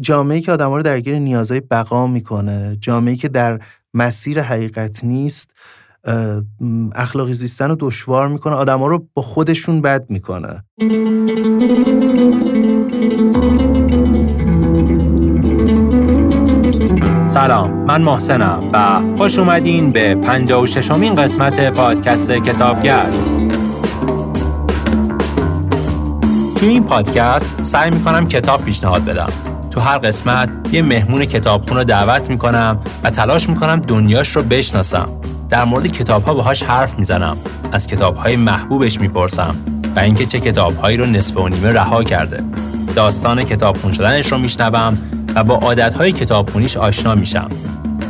جامعه که آدم رو درگیر نیازهای بقا می‌کنه جامعه که در مسیر حقیقت نیست اخلاقی زیستن رو دشوار می‌کنه آدم رو با خودشون بد می‌کنه. سلام من محسنم و خوش اومدین به 56 امین قسمت پادکست کتابگرد تو این پادکست سعی می‌کنم کتاب پیشنهاد بدم. تو هر قسمت یه مهمون کتابخون رو دعوت می‌کنم و تلاش می‌کنم دنیاش رو بشناسم. در مورد کتاب ها باهاش حرف می‌زنم. از کتاب های محبوبش می‌پرسم و اینکه چه کتاب هایی رو نصف و نیمه رها کرده. داستان کتابخون شدنش رو میشنوم و با عادت های کتابخونیش آشنا میشم.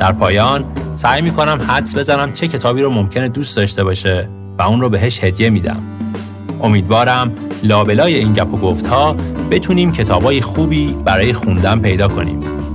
در پایان سعی می‌کنم حدس بزنم چه کتابی رو ممکنه دوست داشته باشه و اون رو بهش هدیه میدم. امیدوارم لابلای این گپ و گفت ها بتونیم کتابای خوبی برای خوندن پیدا کنیم.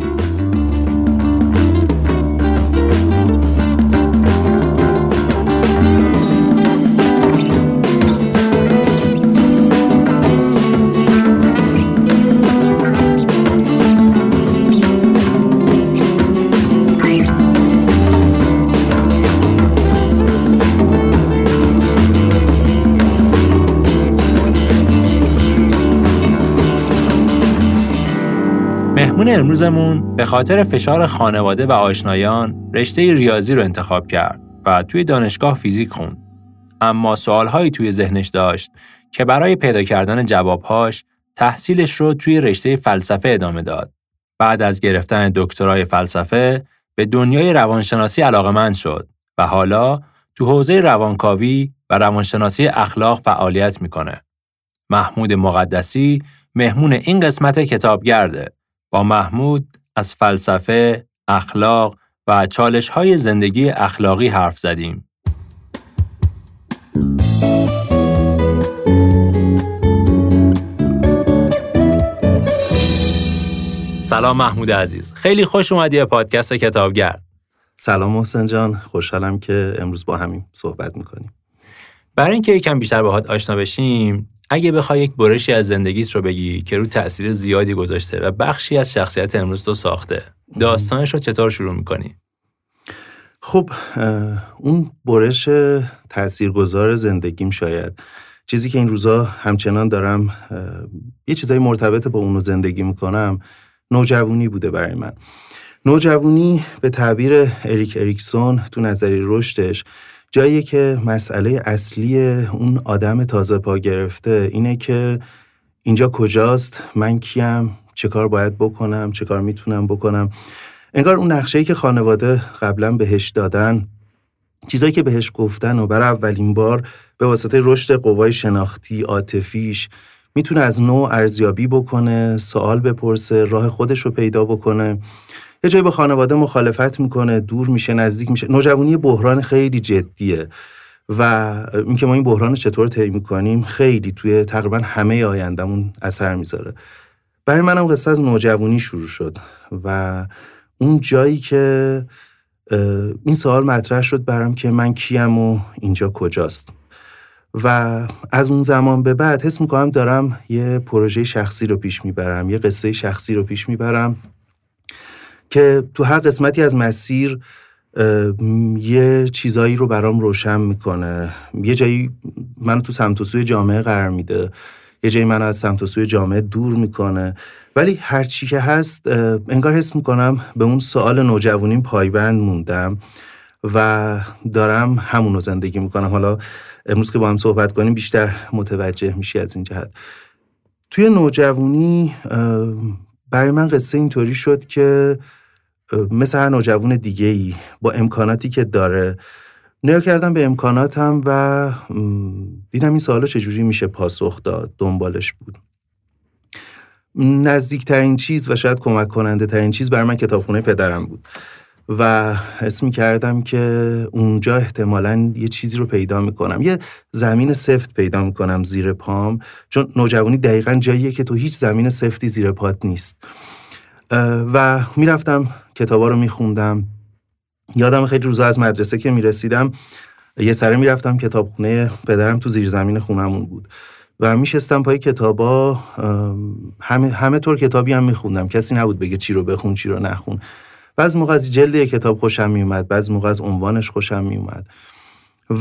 مهمون امروزمون به خاطر فشار خانواده و آشنایان رشته ریاضی رو انتخاب کرد و توی دانشگاه فیزیک خوند. اما سوالهایی توی ذهنش داشت که برای پیدا کردن جوابهاش تحصیلش رو توی رشته فلسفه ادامه داد. بعد از گرفتن دکترای فلسفه به دنیای روانشناسی علاقمند شد و حالا تو حوزه روانکاوی و روانشناسی اخلاق فعالیت می‌کنه. محمود مقدسی مهمون این قسمت کتابگرده با محمود از فلسفه، اخلاق و چالش های زندگی اخلاقی حرف زدیم. سلام محمود عزیز. خیلی خوش اومدی به پادکست کتابگرد سلام محسن جان. خوشحالم که امروز با همین صحبت می‌کنیم. برای اینکه یکم بیشتر باهات آشنا بشیم اگه بخوای یک برشی از زندگیت رو بگی که رو تاثیر زیادی گذاشته و بخشی از شخصیت امروز تو ساخته داستانش رو چطور شروع می‌کنی؟ خب اون برش تاثیرگذار زندگیم شاید چیزی که این روزا همچنان دارم یه چیزای مرتبط با اونو زندگی می‌کنم نوجوانی بوده برای من نوجوانی به تعبیر اریک اریکسون تو نظری رشدش جایی که مسئله اصلی اون آدم تازه پا گرفته اینه که اینجا کجاست من کیم چه کار باید بکنم چه کار می‌تونم بکنم. انگار اون نقشه که خانواده قبلا بهش دادن چیزایی که بهش گفتن و برای اولین بار به واسطه رشد قوای شناختی عاطفیش می‌تونه از نوع ارزیابی بکنه سوال بپرسه راه خودش رو پیدا بکنه. یه جایی با خانواده مخالفت می‌کنه دور میشه نزدیک میشه. نوجوانی بحران خیلی جدیه و اینکه ما این بحران چطور طی می‌کنیم خیلی توی تقریبا همه آیندهمون اثر می‌ذاره. برای منم قصه از نوجوانی شروع شد و اون جایی که این سوال مطرح شد برام که من کیم و اینجا کجاست. و از اون زمان به بعد حس می‌کنم دارم یه پروژه شخصی رو پیش می‌برم یه قصه شخصی رو پیش می‌برم. که تو هر قسمتی از مسیر یه چیزایی رو برام روشن می‌کنه. یه جایی منو تو سمت و سوی جامعه قرار میده. یه جایی منو از سمت و سوی جامعه دور می‌کنه. ولی هر چی که هست انگار حس می‌کنم به اون سوال نوجوانیم پایبند موندم و دارم همونو زندگی می‌کنم. حالا امروز که با هم صحبت کنیم بیشتر متوجه میشی از این جهت. توی نوجوانی برای من قصه اینطوری شد که مثل هر نوجوان دیگه ای با امکاناتی که داره. نیا کردم به امکاناتم و دیدم این سوالا چجوری میشه پاسخ داد. دنبالش بود. نزدیکترین چیز و شاید کمک کننده ترین چیز برای من کتابخونه پدرم بود. و اسمی کردم که اونجا احتمالا یه چیزی رو پیدا می‌کنم. یه زمین سفت پیدا می‌کنم زیر پام. چون نوجوانی دقیقا جاییه که تو هیچ زمین سفتی زیر پات نیست. و می‌رفتم کتابا رو میخوندم. یادم خیلی روزا از مدرسه که می‌رسیدم یه سره می‌رفتم کتابخونه پدرم تو زیر زمین خونمون بود. و میشستم پای کتابا همه, همه طور کتابی هم میخوندم. کسی نبود بگه چی رو بخون چی رو نخون. بعض موقع از جلد یک کتاب خوشم میومد بعض موقع از عنوانش خوشم میومد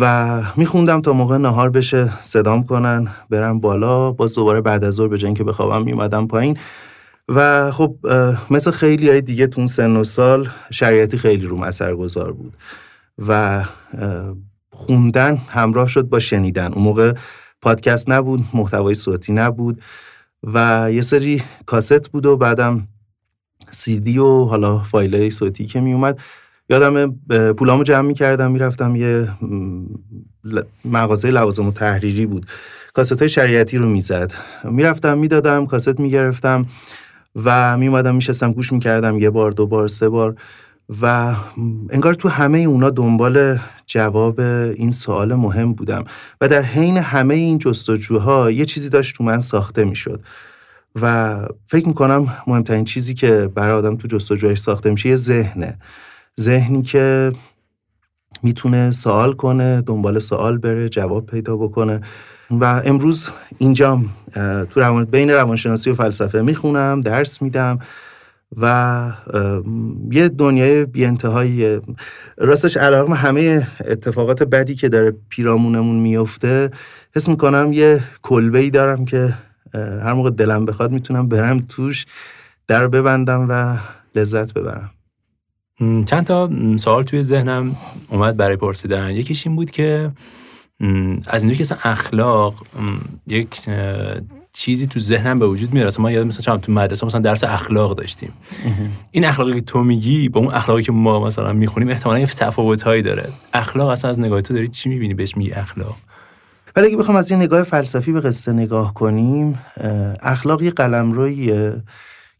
و میخوندم تا موقع نهار بشه صدام کنن برم بالا. باز دوباره بعد از ظهر به جنگ که بخوابم میومدم پایین. و خب مثل خیلی های دیگه تون سن و سال شریعتی خیلی روم اثرگذار بود و خوندن همراه شد با شنیدن. اون موقع پادکست نبود محتوای صوتی نبود و یه سری کاست بود و بعدم دی و حالا فایل صوتی که می اومد یادم پولامو جمع می کردم می‌رفتم یه مغازه لوازم و تحریری بود. کاست های شریعتی رو می‌زد. می‌رفتم می‌دادم کاست می‌گرفتم. و میومدم میشستم گوش می‌کردم یه بار دو بار سه بار و انگار تو همه اونا دنبال جواب این سوال مهم بودم و در حین همه این جستجوها یه چیزی داشت تو من ساخته می‌شد و فکر می‌کنم مهمترین چیزی که برای آدم تو جستجوهش ساخته میشه یه ذهنه. ذهنی که می‌تونه سوال کنه دنبال سوال بره جواب پیدا بکنه و امروز اینجام تو روان بین روانشناسی و فلسفه می‌خونم درس میدم و یه دنیای بی انتهایی راستش علاقم همه اتفاقات بدی که داره پیرامونمون میفته حس می‌کنم یه کلبه ای دارم که هر موقع دلم بخواد می‌تونم برم توش در ببندم و لذت ببرم. چند تا سوال توی ذهنم اومد برای پرسیدن. یکیش این بود که از اینجا که اصلا اخلاق یک چیزی تو ذهنم به وجود میاد ما یاد مثلا تو مدرسه مثلا درس اخلاق داشتیم. این اخلاقی که تو میگی با اون اخلاقی که ما مثلا می‌خونیم احتمالاً یه تفاوتایی داره. اخلاق اصلا از نگاه تو داری چی می‌بینی؟ بهش میگی اخلاق. ولی اگه بخوام از این نگاه فلسفی به قصه نگاه کنیم اخلاق یه قلمرویه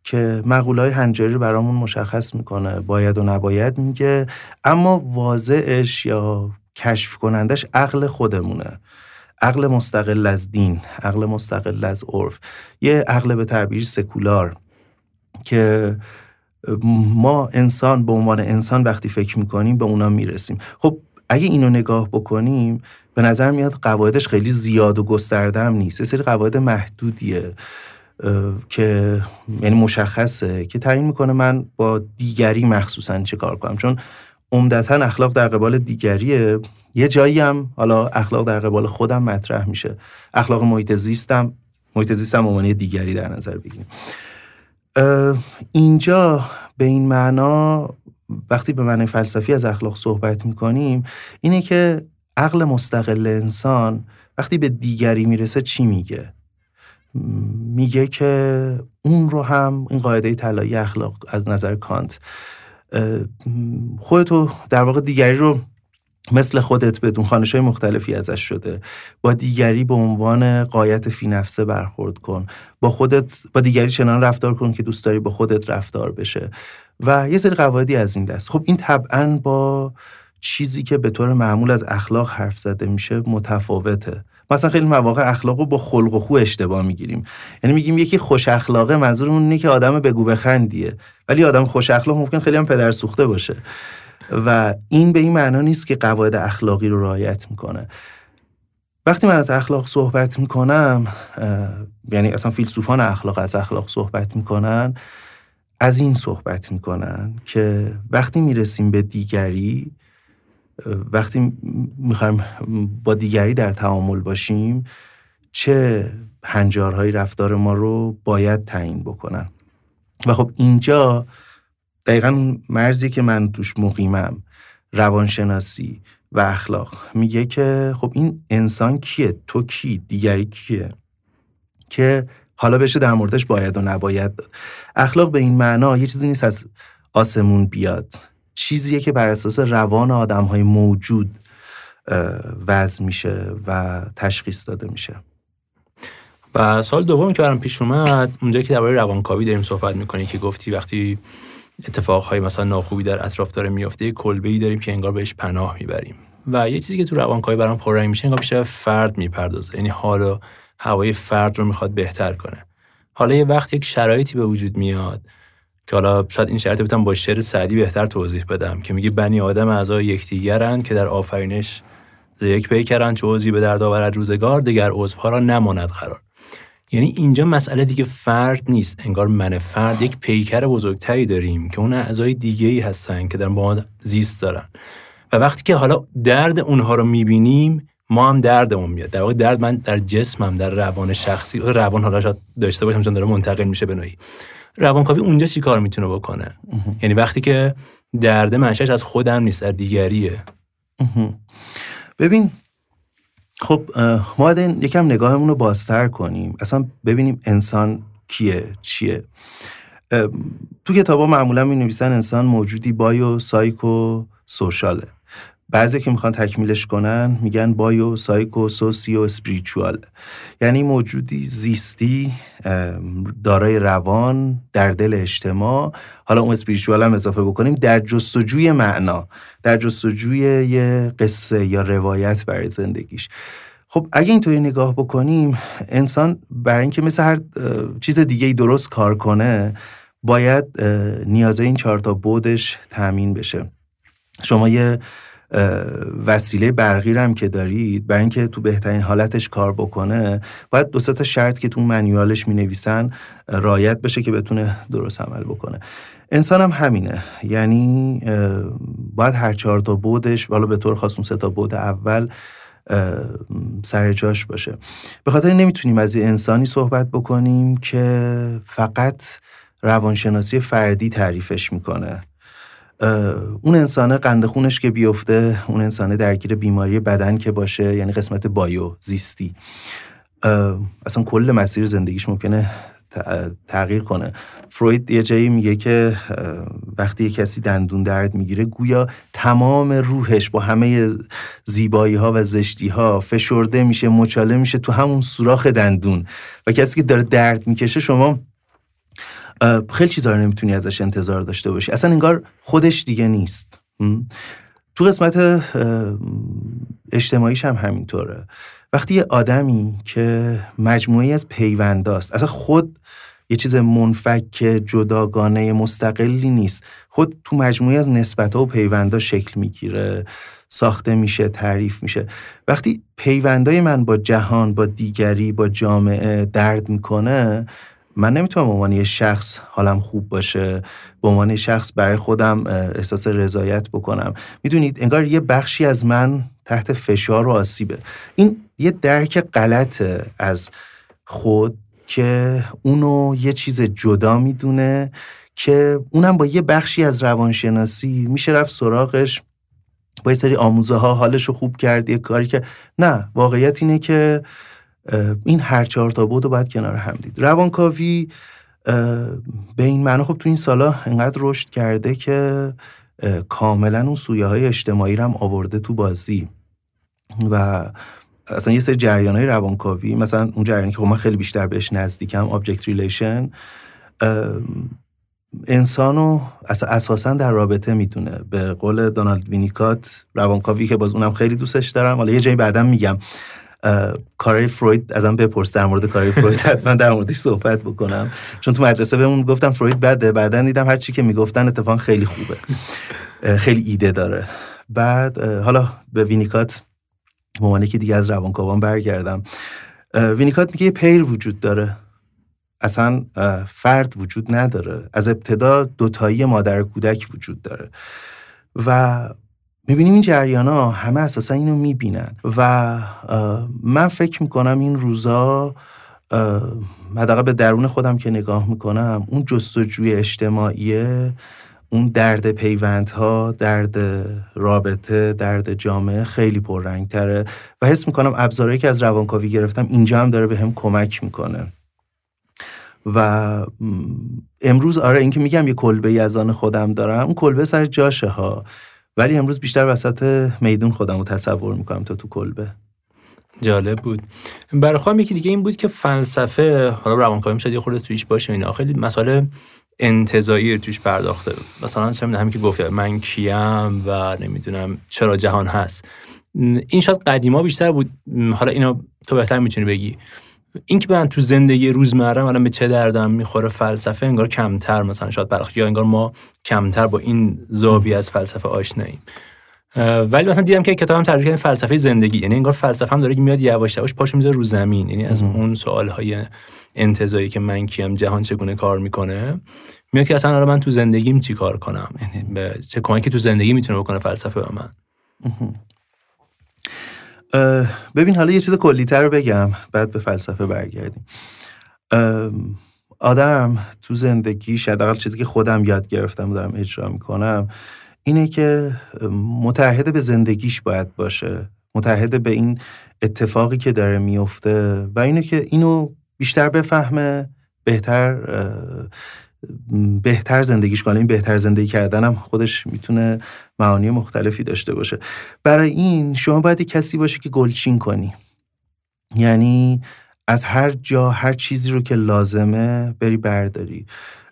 که مقوله های هنجاری برامون مشخص می‌کنه. باید و نباید میگه. اما واضعش یا کشف کنندش عقل خودمونه. عقل مستقل از دین عقل مستقل از عرف. یه عقل به تعبیر سکولار که ما انسان به عنوان انسان وقتی فکر می‌کنیم به اونا می‌رسیم. خب اگه اینو نگاه بکنیم به نظر میاد قواعدش خیلی زیاد و گسترده هم نیست. یه سری قواعد محدودیه که یعنی مشخصه که تعیین می‌کنه من با دیگری مخصوصا چه کار کنم. چون عمدتا اخلاق در قبال دیگریه. یه جایی هم حالا اخلاق در قبال خودم مطرح میشه. اخلاق محیط زیستم محیط زیستم عنوان دیگری در نظر بگیریم. اینجا به این معنا وقتی به معنی فلسفی از اخلاق صحبت می‌کنیم اینه که عقل مستقل انسان وقتی به دیگری می‌رسه چی میگه؟ میگه که اون رو هم این قاعده طلایی اخلاق از نظر کانت خودتو در واقع دیگری رو مثل خودت بدون خانش های مختلفی ازش شده. با دیگری به عنوان قایت فی نفسه برخورد کن. با خودت با دیگری چنان رفتار کن که دوست داری با خودت رفتار بشه. و یه سری قواعدی از این دست. خب این طبعا با چیزی که به طور معمول از اخلاق حرف زده میشه متفاوته. مثلا خیلی مواقع اخلاق رو با خلق و خو اشتباه می‌گیریم. یعنی میگیم یکی خوش اخلاقه منظورمون اینه که آدم بگو بخندیه. ولی آدم خوش اخلاق ممکن خیلی هم پدر سوخته باشه. و این به این معنا نیست که قواعد اخلاقی رو رعایت می‌کنه. وقتی من از اخلاق صحبت می‌کنم یعنی اصلا فیلسوفان اخلاق از اخلاق صحبت می‌کنن از این صحبت می‌کنن که وقتی می‌رسیم به دیگری وقتی می‌خوایم با دیگری در تعامل باشیم چه هنجارهای رفتار ما رو باید تعیین بکنن؟ و خب اینجا دقیقا مرزی که من توش مقیمم روانشناسی و اخلاق میگه که خب این انسان کیه؟ تو کی؟ دیگری کیه؟ که حالا بشه در موردش باید و نباید داد. اخلاق به این معنا یه چیزی نیست از آسمون بیاد. چیزیه که بر اساس روان آدم های موجود وضع میشه و تشخیص داده میشه. و سال دوم که برام پیش اومد اونجا که درباره روانکاوی داریم صحبت می‌کنی که گفتی وقتی اتفاقهای مثلا ناخوبی در اطراف داره میافته یه کلبه ای داریم که انگار بهش پناه می‌بریم. و یه چیزی که تو روانکاوی برام پررنگ میشه انگار بیشتر فرد می‌پردازه. یعنی حال هوای فرد رو می‌خواد بهتر کنه. حالا یه وقت یک شرایطی به وجود میاد که حالا شاید این شرایط بتونم با شعر سعدی بهتر توضیح بدم که میگه بنی آدم اعضای یکدیگرند که در آفرینش ز یک پیکرن چه عضوی به درد آورد روزگار دیگر عضوها را نماند قرار. یعنی اینجا مسئله دیگه فرد نیست انگار من فرد یک پیکر بزرگتری داریم که اون اعضای دیگه ای هستن که در ما زیست دارن. و وقتی که حالا درد اونها رو می‌بینیم ما هم دردمون میاد. در واقع درد من در جسمم در روان شخصی روان حالا شاید داشته باشم چون داره منتقل میشه به نوعی. روانکاوی اونجا چی کار می‌تونه بکنه؟ یعنی وقتی که درد منشأش از خودم نیست در دیگریه. ببین خب ما یکم نگاهمون رو بازتر کنیم. اصلا ببینیم انسان کیه چیه. تو کتابا معمولا می نویسن انسان موجودی bio psycho social ه. بعضی که می‌خوان تکمیلش کنن میگن bio psycho socio spiritual. یعنی موجودی زیستی دارای روان در دل اجتماع. حالا اون spiritual هم اضافه بکنیم در جستجوی معنا در جستجوی یه قصه یا روایت برای زندگیش. خب اگه اینطوری نگاه بکنیم انسان برای اینکه مثل هر چیز دیگه ای درست کار کنه باید نیازه این چهار تا بودش تامین بشه. شما یه وسیله برقی هم که دارید برای اینکه تو بهترین حالتش کار بکنه باید دو تا شرط که تو منیوالش می نویسن رایت بشه که بتونه درست عمل بکنه. انسان هم همینه. یعنی باید هر چهار تا بودش والا به طور خاص سه تا بود اول سر جاش باشه. به خاطر نمی‌تونیم از یه انسانی صحبت بکنیم که فقط روانشناسی فردی تعریفش می‌کنه. اون انسانه قند خونش که بیفته اون انسانه درگیر بیماری بدن که باشه یعنی قسمت بایو زیستی اصلا کل مسیر زندگیش ممکنه تغییر کنه. فروید یه جایی میگه که وقتی یه کسی دندون درد می‌گیره گویا تمام روحش با همه زیبایی ها و زشتی ها فشرده میشه مچاله میشه تو همون سوراخ دندون. و کسی که داره درد می‌کشه شما خیلی چیزا رو نمی‌تونی ازش انتظار داشته باشی. اصلا انگار خودش دیگه نیست. تو قسمت اجتماعیش هم همینطوره. وقتی یه آدمی که مجموعی از پیونداست اصلا خود یه چیز منفک جداگانه مستقلی نیست. خود تو مجموعی از نسبت و پیوندا شکل می‌گیره. ساخته میشه تعریف میشه. وقتی پیوندای من با جهان با دیگری با جامعه درد می‌کنه من نمی‌تونم به عنوان یه شخص حالم خوب باشه به عنوان شخص برای خودم احساس رضایت بکنم. می‌دونید انگار یه بخشی از من تحت فشار و آسیبه. این یه درک غلط از خود که اونو یه چیز جدا می‌دونه که اونم با یه بخشی از روانشناسی میشه رفت سراغش با یه سری آموزه ها حالش رو خوب کرد. یه کاری که نه واقعیت اینه که این هر چهار تا بود رو باید کنار هم دید. روانکاوی به این معنی خب تو این سالا انقدر رشد کرده که کاملا اون سویه های اجتماعی رو هم آورده تو بازی. و اصلا یه سری جریان های روانکاوی مثلا اون جریانی که خب من خیلی بیشتر بهش نزدیکم object relation انسانو اساسا در رابطه می‌دونه. به قول دونالد وینیکات روانکاوی که باز اونم خیلی دوستش دارم. حالا یه جایی بعدم میگم. کارای فروید ازم بپرس در مورد کارای فروید. حتما در موردش صحبت بکنم. چون تو مدرسه بهمون گفتم فروید بده. بعدا دیدم هر چی که می‌گفتن اتفاق خیلی خوبه. خیلی ایده داره. بعد حالا به وینیکات به که دیگه از روانکاوان برگردم. وینیکات میگه یه پیل وجود داره. اصلا فرد وجود نداره. از ابتدا دوتایی مادر کودک وجود داره. و می‌بینیم این جریان ها همه اساسا اینو می‌بینن و من فکر می‌کنم این روزا حداقل به درون خودم که نگاه می‌کنم اون جستجوی اجتماعیه اون درد پیوندها درد رابطه درد جامعه خیلی پررنگ تره و حس می‌کنم ابزارهایی که از روانکاوی گرفتم اینجا هم داره به هم کمک می‌کنه. و امروز آره اینکه میگم یه کلبه از آن خودم دارم اون کلبه سر جاشه ها. ولی امروز بیشتر وسط میدون خودم رو تصور می‌کنم تا تو کلبه. جالب بود. برای خواهم یکی دیگه این بود که فلسفه حالا روانکاوی شد یه خورده تویش باشه اینا. خیلی مسئله انتظایی توش پرداخته مثلا چه همین که گفت من کیم و نمی‌دونم چرا جهان هست. این شاید قدیما بیشتر بود. حالا اینا تو بهتر می‌تونی بگی. این که من تو زندگی روزمره الان به چه دردم می‌خوره فلسفه انگار کمتر مثلا شاید برخ یا انگار ما کمتر با این زاویه از فلسفه آشناییم. ولی مثلا دیدم که کتابم تعریف کردن فلسفه زندگی یعنی انگار فلسفه هم داره که میاد یواش یواش پاشو می‌ذاره رو زمین. یعنی از اون سوال های انتزاعی که من کیم جهان چگونه کار می‌کنه میاد که اصلا من تو زندگیم چی کار کنم؟ یعنی به چه کمکی تو زندگی می‌تونه بکنه فلسفه به من؟ ببین حالا یه چیز کلیتر رو بگم بعد به فلسفه برگردیم. آدم تو زندگیش حداقل چیزی که خودم یاد گرفتم و دارم اجرا می‌کنم اینه که متحد به زندگیش باید باشه. متحد به این اتفاقی که داره میفته و اینه که اینو بیشتر بفهمه بهتر بهتر زندگیش کنه. این بهتر زندگی کردن هم خودش می‌تونه معانی مختلفی داشته باشه. برای این شما باید کسی باشه که گلچین کنی. یعنی از هر جا هر چیزی رو که لازمه بری برداری.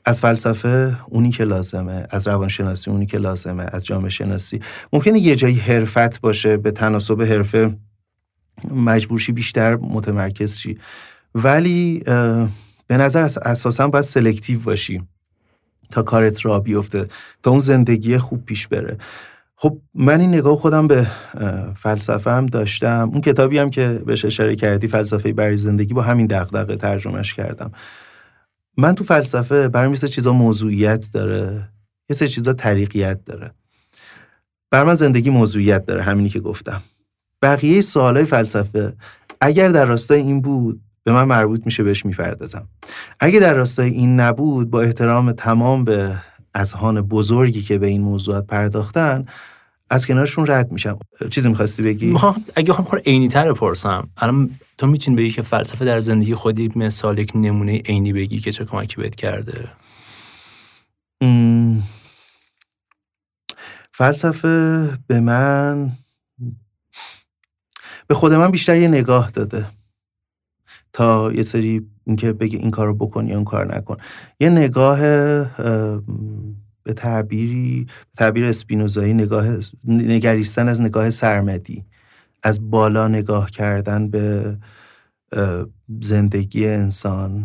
از فلسفه اونی که لازمه از روانشناسی اونی که لازمه از جامعه شناسی. ممکنه یه جایی حرفت باشه به تناسب حرفه مجبورشی بیشتر متمرکز شی. ولی به نظر اساسا باید سلکتیو باشی تا کارت را بیفته تا اون زندگی خوب پیش بره. خب من این نگاه خودم به فلسفه هم داشتم. اون کتابی هم که بهش اشاره کردی فلسفه برای زندگی با همین دغدغه ترجمهش کردم. من تو فلسفه برای مثل چیزا موضوعیت داره یه سری چیزا طریقیت داره. بر من زندگی موضوعیت داره همینی که گفتم. بقیه سوالای فلسفه اگر در راستای این بود به من مربوط میشه بهش می‌پردازم. اگه در راستای این نبود با احترام تمام به اذهان بزرگی که به این موضوعات پرداختن از کنارشون رد میشم. چیزی می‌خواستی بگی؟ می‌خوام اگه بخوام خور عینی تر بپرسم الان تو می‌تونی بگی که فلسفه در زندگی خودی مثال یک نمونه عینی بگی که چه کمکی بهت کرده؟ فلسفه به من به خود من بیشتر یه نگاه داده. تا یه سری اینکه بگه این کار رو بکن یا اون کار نکن. یه نگاه به تعبیری تعبیر اسپینوزایی نگاه نگریستن از نگاه سرمدی از بالا نگاه کردن به زندگی انسان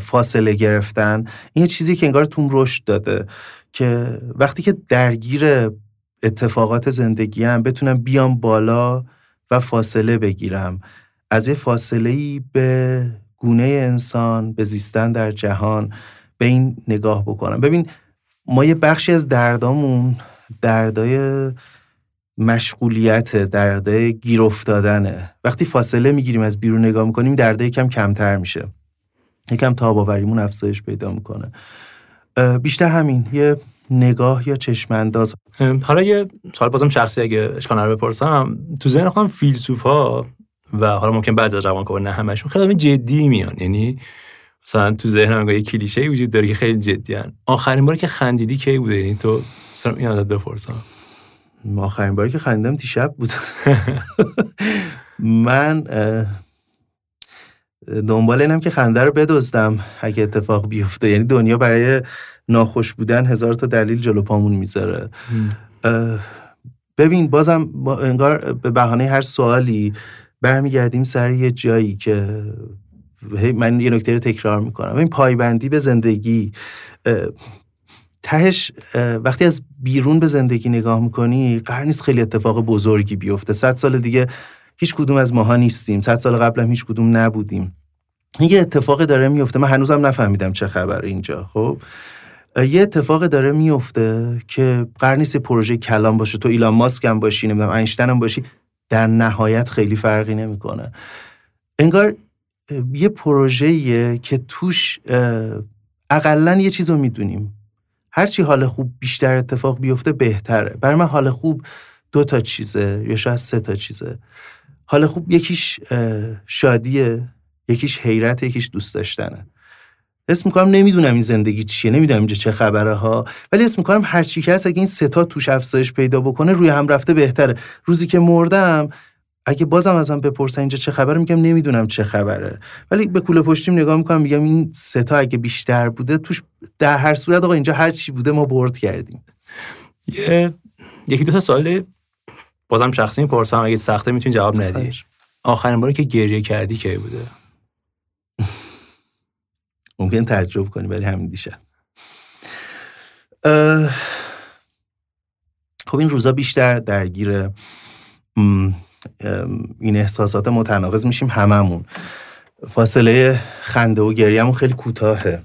فاصله گرفتن. این چیزی که انگار توم رشد داده که وقتی که درگیر اتفاقات زندگی هم بتونم بیام بالا و فاصله بگیرم. از یه فاصله ای به گونه انسان به زیستن در جهان به این نگاه بکنم. ببین ما یه بخشی از دردامون دردای مشغولیت دردای گیر افتادنه. وقتی فاصله می‌گیریم از بیرون نگاه می‌کنیم درده یکم کمتر میشه. یکم تاباوریمون افزایش پیدا می‌کنه. بیشتر همین یه نگاه یا چشمانداز. حالا یه سوال بازم شخصی اگه اشکال رو بپرسم. تو ذهن خودم فیلسوف ها و حالا ممکن بعضی از روانکاوا نه همشون خیلی جدی میان. یعنی مثلا تو ذهنم یه کلیشه وجود داره که خیلی جدی هن. آخرین باری که خندیدی کی بوده؟ یعنی تو مثلا این عادت بپرسم. آخرین باری که خندیدم دیشب بود. من دنبال اینم که خنده رو بدزدم اگه اتفاق بیفته. یعنی دنیا برای ناخوش بودن هزار تا دلیل جلو پامون می‌ذاره. ببین بازم انگار به بهانه هر سوالی برمیگردیم سر یه جایی که من یه نکته رو تکرار می‌کنم. این پایبندی به زندگی تهش وقتی از بیرون به زندگی نگاه می‌کنی قرار نیست خیلی اتفاق بزرگی بیفته. صد سال دیگه هیچ کدوم از ماها نیستیم. صد سال قبل هم هیچ کدوم نبودیم. یه اتفاقی داره میفته من هنوزم نفهمیدم چه خبر اینجا خب؟ یه اتفاق داره میفته که قرار نیست پروژه کلام باشه. تو ایلان ماسک هم باشی نمی‌دونم اینشتین هم باشی. در نهایت خیلی فرقی نمی‌کنه. انگار یه پروژه‌ایه که توش اقلا یه چیز رو می‌دونیم هرچی حال خوب بیشتر اتفاق بیفته بهتره. برای من حال خوب دو تا چیزه یا شاید سه تا چیزه. حال خوب یکیش شادیه یکیش حیرت یکیش دوست داشتنه. اسم می‌کنم نمی‌دونم این زندگی چیه نمی‌دونم اینجا چه خبره ها ولی اسم می‌کنم هر چی که هست اگه این ستا توش افزایش پیدا بکنه روی هم رفته بهتره. روزی که مردم اگه بازم ازم بپرسن اینجا چه خبره میگم نمی‌دونم چه خبره. ولی به کوله پشتیم نگاه می‌کنم میگم این ستا اگه بیشتر بوده توش در هر صورت آقا اینجا هر چی بوده ما برد کردیم. یه یکی دو تا سال بازم شخصی می‌پرسم اگه سخته می‌تونی جواب ندی. آخرین باری که گریه کردی کی بوده؟ ممکن تعجب کنی ولی همین دیشب. خب این روزا بیشتر درگیر این احساسات متناقض میشیم هممون. فاصله خنده و گریهمون خیلی کوتاهه.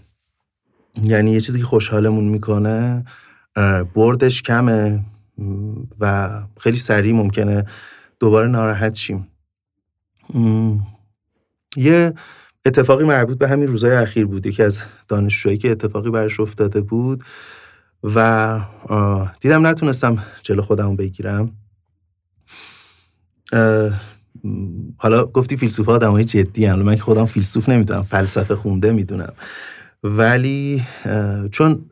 یعنی یه چیزی که خوشحالمون می‌کنه بردش کمه و خیلی سریع ممکنه دوباره ناراحت شیم. یه اتفاقی مربوط به همین روزهای اخیر بود. یکی از دانشجوهایی که اتفاقی برش افتاده بود و دیدم نتونستم جلو خودم بگیرم. حالا گفتی فیلسوف آدم های جدی هم. من که خودم فیلسوف نمی‌دونم فلسفه خونده می‌دونم. ولی چون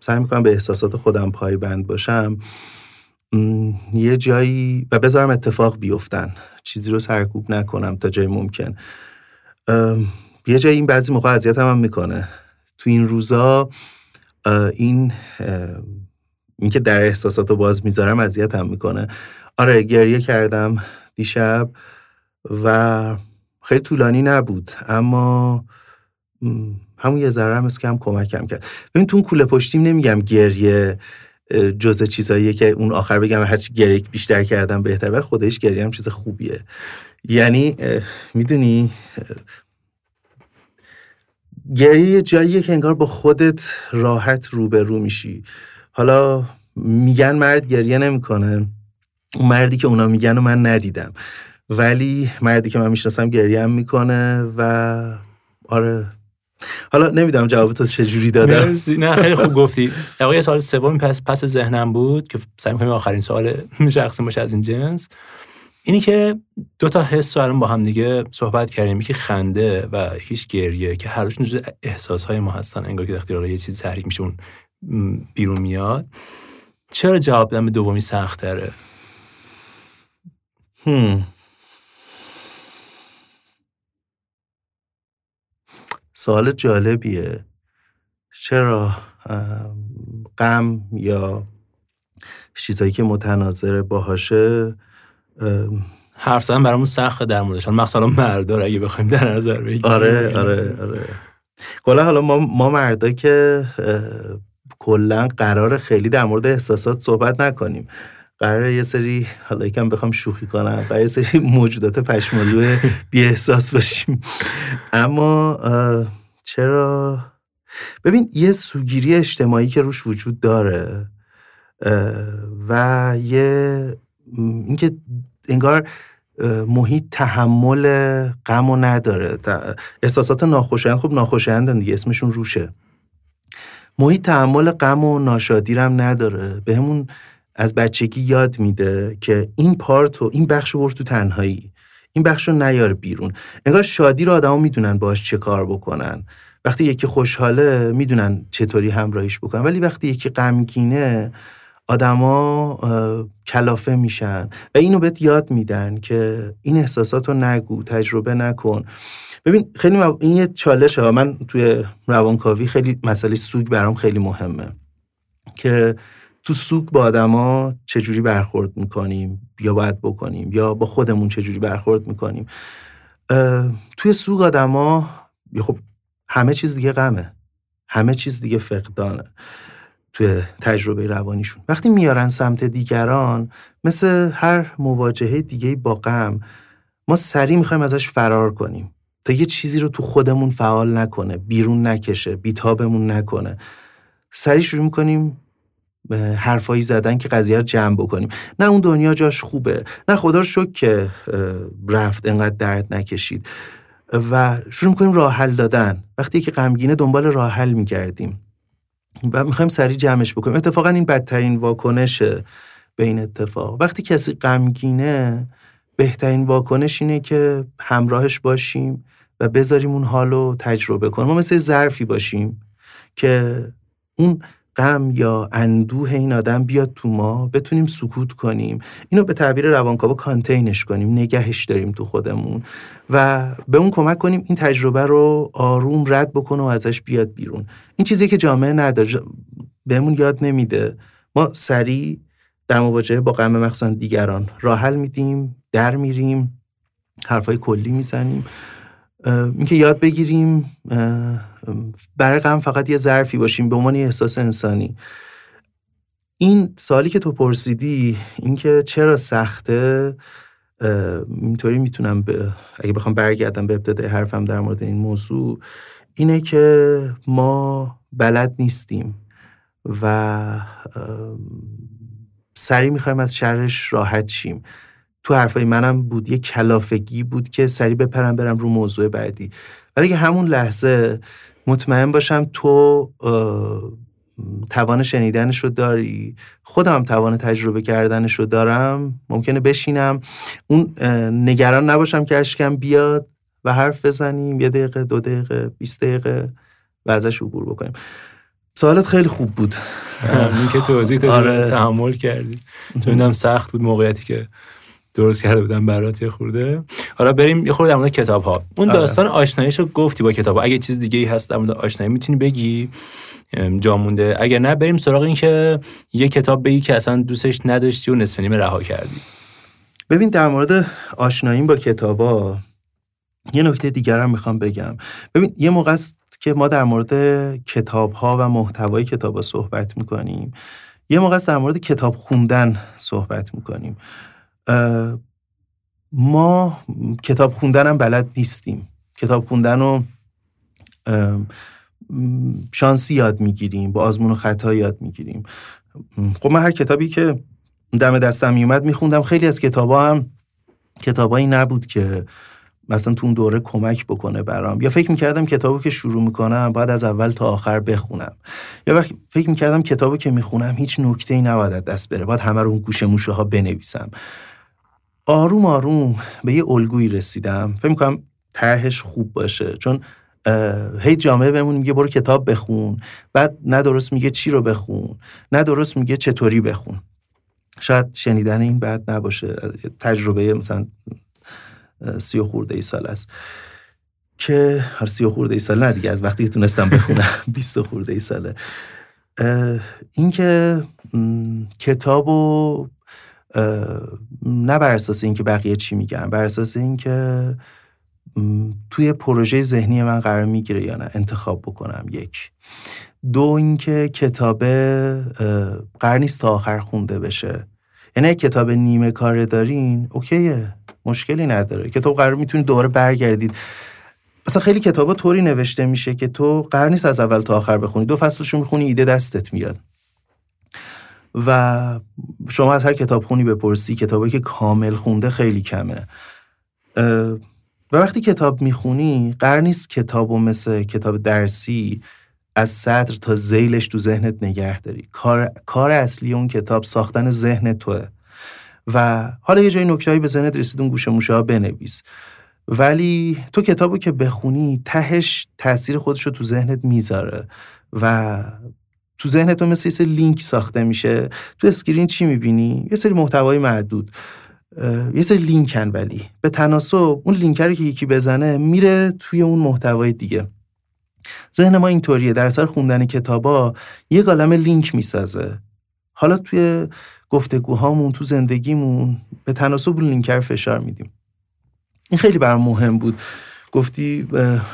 سعی می‌کنم به احساسات خودم پایبند باشم یه جایی و بذارم اتفاق بیفتن. چیزی رو سرکوب نکنم تا جای ممکن. یه جایی این بعضی موقع اذیت هم, می‌کنه. تو این روزا این اینکه در احساسات رو باز می‌ذارم اذیت هم می‌کنه. آره گریه کردم دیشب و خیلی طولانی نبود اما همون یه ذره هم که هم کمکم کرد. ببین تو اون کوله پشتیم نمیگم گریه جزء چیزاییه که اون آخر بگم هرچی گریه بیشتر کردم بهتر ولی خودش گریه هم چیز خوبیه. یعنی می‌دونی گریه جاییه که انگار با خودت راحت روبرو میشی. حالا میگن مرد گریه نمی‌کنه. اون مردی که اونا میگن و من ندیدم. ولی مردی که من می‌شناسم گریه هم می‌کنه و آره. حالا نمی‌دونم جواب تو چجوری دادم. نه خیلی خوب گفتی. یه سال سوم پس پس ذهنم بود که سعی می‌کنم آخرین سوال شخصی باشه از این جنس. اینی که دو تا حس رو با هم دیگه صحبت کردیم. که خنده و هیچ گریه که هر دوشون جزء احساسهای ما هستن. انگار که وقتی یه چیزی تحریک میشه اون بیرون میاد. چرا جواب دادن به دومی سخت تره سوال جالبیه. چرا غم یا چیزایی که متناظر باهاشه حرف زدن برامون سخت در موردش. مثلا مردا اگه بخوایم در نظر بگیریم. آره آره آره. کلا حالا ما ما مردا که کلا قرار خیلی در مورد احساسات صحبت نکنیم. قرار یه سری حالا یکم بخوام شوخی کنم قرار یه سری موجودات پشمالو بی احساس باشیم. اما چرا؟ ببین یه سوگیری اجتماعی که روش وجود داره و یه اینکه انگار محیط تحمل غم و نداره. احساسات ناخوشایند خب ناخوشایندن دیگه اسمشون روشه. محیط تحمل غم و ناشادی هم نداره. به همون از بچگی یاد میده که این پارت و این بخش رو تو تنهایی. این بخش رو نیار بیرون. انگار شادی رو آدما می‌دونن باش چه کار بکنن. وقتی یکی خوشحاله می‌دونن چطوری همراهیش بکنن. ولی وقتی یکی غمگینه آدما کلافه میشن و اینو بهت یاد میدن که این احساسات رو نگو تجربه نکن. ببین خیلی این یه چالشه ها. من توی روانکاوی خیلی مسئله سوگ برام خیلی مهمه که تو سوگ با آدما چجوری برخورد می‌کنیم یا باید بکنیم یا با خودمون چجوری برخورد می‌کنیم. توی سوگ آدما خب همه چیز دیگه غمه. همه چیز دیگه فقدانه. توی تجربه روانیشون. وقتی میارن سمت دیگران مثل هر مواجهه دیگه با غم ما سریع می‌خوایم ازش فرار کنیم تا یه چیزی رو تو خودمون فعال نکنه بیرون نکشه بیتابمون نکنه. سریع شروع می‌کنیم حرفایی زدن که قضیه رو جمع بکنیم. نه اون دنیا جاش خوبه نه خدا رو شکر که رفت انقدر درد نکشید. و شروع می‌کنیم راه حل دادن. وقتی که غمگینه دنبال راه حل میگردیم. و می‌خوایم سریع جمعش بکنیم. اتفاقا این بدترین واکنشه به این اتفاق. وقتی کسی غمگینه بهترین واکنش اینه که همراهش باشیم و بذاریم اون حال رو تجربه کنیم. ما مثل ظرفی باشیم که اون غم یا اندوه این آدم بیاد تو ما بتونیم سکوت کنیم. اینو به تعبیر روانکاوا کانتینش کنیم نگهش داریم تو خودمون و به اون کمک کنیم این تجربه رو آروم رد بکنه و ازش بیاد بیرون. این چیزی که جامعه نداره بهمون یاد نمیده. ما سریع در مواجهه با غم مخصوصا دیگران راحل میدیم در میریم حرفای کلی می‌زنیم. اینکه یاد بگیریم برای غم فقط یه ظرفی باشیم به عنوان احساس انسانی. این سالی که تو پرسیدی اینکه چرا سخته اینطوری می‌تونم به اگه بخوام برگردم به ابتدای حرفم در مورد این موضوع اینه که ما بلد نیستیم و سریع می‌خوایم از شرش راحت شیم. تو حرفای منم بود. یه کلافگی بود که سریع بپرم برم رو موضوع بعدی. ولی که همون لحظه مطمئن باشم تو توان شنیدنش رو داری. خودم توان تجربه کردنش رو دارم. ممکنه بشینم. اون نگران نباشم که اشکم بیاد و حرف بزنیم. یه دقیقه دو دقیقه 20 دقیقه و ازش عبور بکنیم. سوالت خیلی خوب بود. این که توضیح آره. تحمل کردی. چون سخت بود موقعیتی که درست کرده بودم برات یه خورده. حالا بریم یه خورده در مورد کتاب ها اون آره. داستان آشناییش رو گفتی با کتاب ها. اگه چیز دیگه ای هست در مورد آشنایی می‌تونی بگی؟ جا مونده. اگر نه بریم سراغ این که یه کتاب بگی که اصلا دوستش نداشتی و نصف نیمه رها کردی. ببین در مورد آشنایی با کتابا یه نکته دیگر هم می‌خوام بگم. ببین یه موقع است که ما در مورد کتاب ها و محتوای کتاب ها صحبت می‌کنیم. یه موقع است در مورد کتاب خوندن صحبت می‌کنیم. ما کتاب خوندن هم بلد نیستیم. کتاب خوندن رو شانسی یاد می‌گیریم با آزمون و خطا یاد می‌گیریم. خب من هر کتابی که دم دستم میومد میخوندم. خیلی از کتابا هم کتابایی نبود که مثلا تو اون دوره کمک بکنه برام. یا فکر می‌کردم کتابو که شروع می‌کنم باید از اول تا آخر بخونم. یا فکر می‌کردم کتابو که می‌خونم هیچ نکته ای نباید دست بره. باید همه رو اون گوشه موشه ها بنویسم. آروم آروم به یه الگویی رسیدم. فکر می‌کنم طرحش خوب باشه. چون هی جامعه بهمون میگه برو کتاب بخون. بعد نه میگه چی رو بخون. نه میگه چطوری بخون. شاید شنیدن این بعد نباشه. تجربه مثلا سی و خورده ای سال است. که هر سی و خورده ای سال نه دیگه از وقتی تونستم بخونم. بیست خورده ای ساله. این که کتاب و نه بر اساس اینکه بقیه چی میگن بر اساس اینکه توی پروژه ذهنی من قرار می‌گیره یا نه انتخاب بکنم یک. دو اینکه کتابه قرار نیست تا آخر خونده بشه. یعنی کتاب نیمه کاره دارین اوکیه مشکلی نداره. کتاب قرار می‌تونید دوباره برگردید. مثلا خیلی کتابا طوری نوشته میشه که تو قرار نیست از اول تا آخر بخونی. دو فصلشو می‌خونی ایده دستت میاد. و شما از هر کتاب خونی بپرسی کتابی که کامل خونده خیلی کمه. و وقتی کتاب می‌خونی قرار نیست کتاب و مثل کتاب درسی از صدر تا زیلش تو ذهنت نگه داری. کار, کار اصلی اون کتاب ساختن ذهن توه. و حالا یه جای نکتهایی به ذهنت رسید اون گوشه موشه بنویس. ولی تو کتابو که بخونی تهش تاثیر خودش رو تو ذهنت می‌ذاره. و تو ذهن تو مثل یه لینک ساخته میشه. تو screen چی می‌بینی؟ یه سری محتوای معدود. یه سری لینکن ولی. به تناسب اون لینک رو که یکی بزنه میره توی اون محتوای دیگه. ذهن ما اینطوریه. در اثر خوندن کتابا یه عالم لینک می‌سازه. حالا توی گفتگوهامون تو زندگیمون به تناسب اون لینک فشار میدیم. این خیلی برام مهم بود. گفتی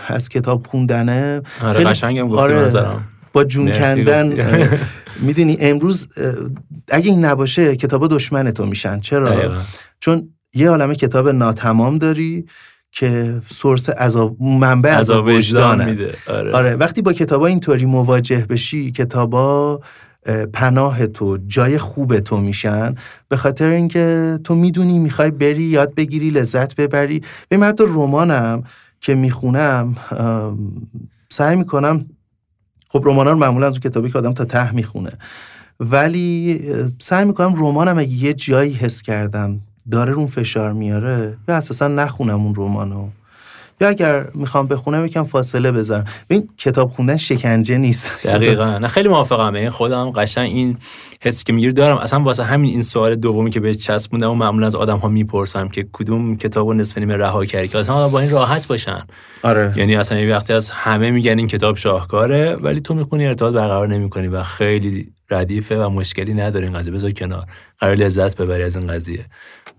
از کتاب خوندنه. آره قشنگم گفتی آره. با جون کندن می‌دونی امروز اگه این نباشه کتابا دشمن تو میشن. چرا؟ چون یه عالمه کتاب ناتمام داری که سورس عذاب منبع عذاب وجدان میده. آره. آره. وقتی با کتابا اینطوری مواجه بشی کتابا پناه تو جای خوب تو میشن. به خاطر اینکه تو می‌دونی می‌خوای بری یاد بگیری لذت ببری. به حتی رمانم که می‌خونم سعی می‌کنم خب رمان رو معمولا از کتابی که آدم تا ته می‌خونه. ولی سعی می‌کنم رمانم اگه یه جایی حس کردم داره اون فشار میاره یا اساسا نخونم اون رمانو. یا اگر می‌خوام بخونم یکم فاصله بذارم. این کتاب خوندن شکنجه نیست. دقیقا. نه خیلی موافقم این خودم قشنگ این حسی که میگیر دارم. اصلا واسه همین این سوال دومی که بهش چسبوندم و معمولا از آدم ها می‌پرسم که کدوم کتاب نصف نیمه رها کردی؟ که اصلا با این راحت باشن. آره. یعنی اصلا یه وقتی از همه میگن این کتاب شاهکاره ولی تو می‌خونی ارتباط برقرار نمی‌کنی و خیلی ردیفه و مشکلی نداره. این قضیه بذار کنار. قرار لذت ببری از این قضیه.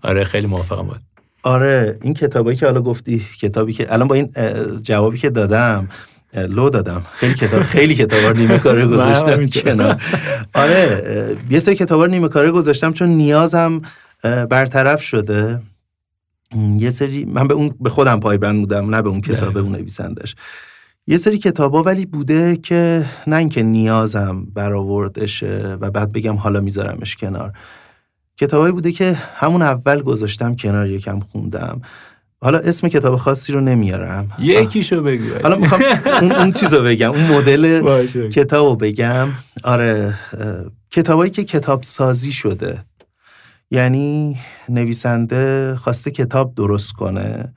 آره خیلی موافقم. بود آره این کتابی که حالا گفتی کتابی که الان با این جوابی که دادم لو دادم. خیلی کتاب خیلی کتابا نیمه کاره گذاشتم کنار. آره یه سری کتابا نیمه کاره گذاشتم چون نیازم برطرف شده. یه سری من به اون به خودم پایبند بودم نه به اون کتاب اون نویسندش. یه سری کتابا ولی بوده که نه اینکه نیازم برآوردشه و بعد بگم حالا میذارمش کنار. کتابایی بوده که همون اول گذاشتم کنار یکم خوندم. حالا اسم کتاب خاصی رو نمیارم. یکیشو بگو. حالا می‌خوام اون, اون چیزو بگم اون مدل کتاب رو بگم. آره کتابایی که کتاب سازی شده. یعنی نویسنده خواسته کتاب درست کنه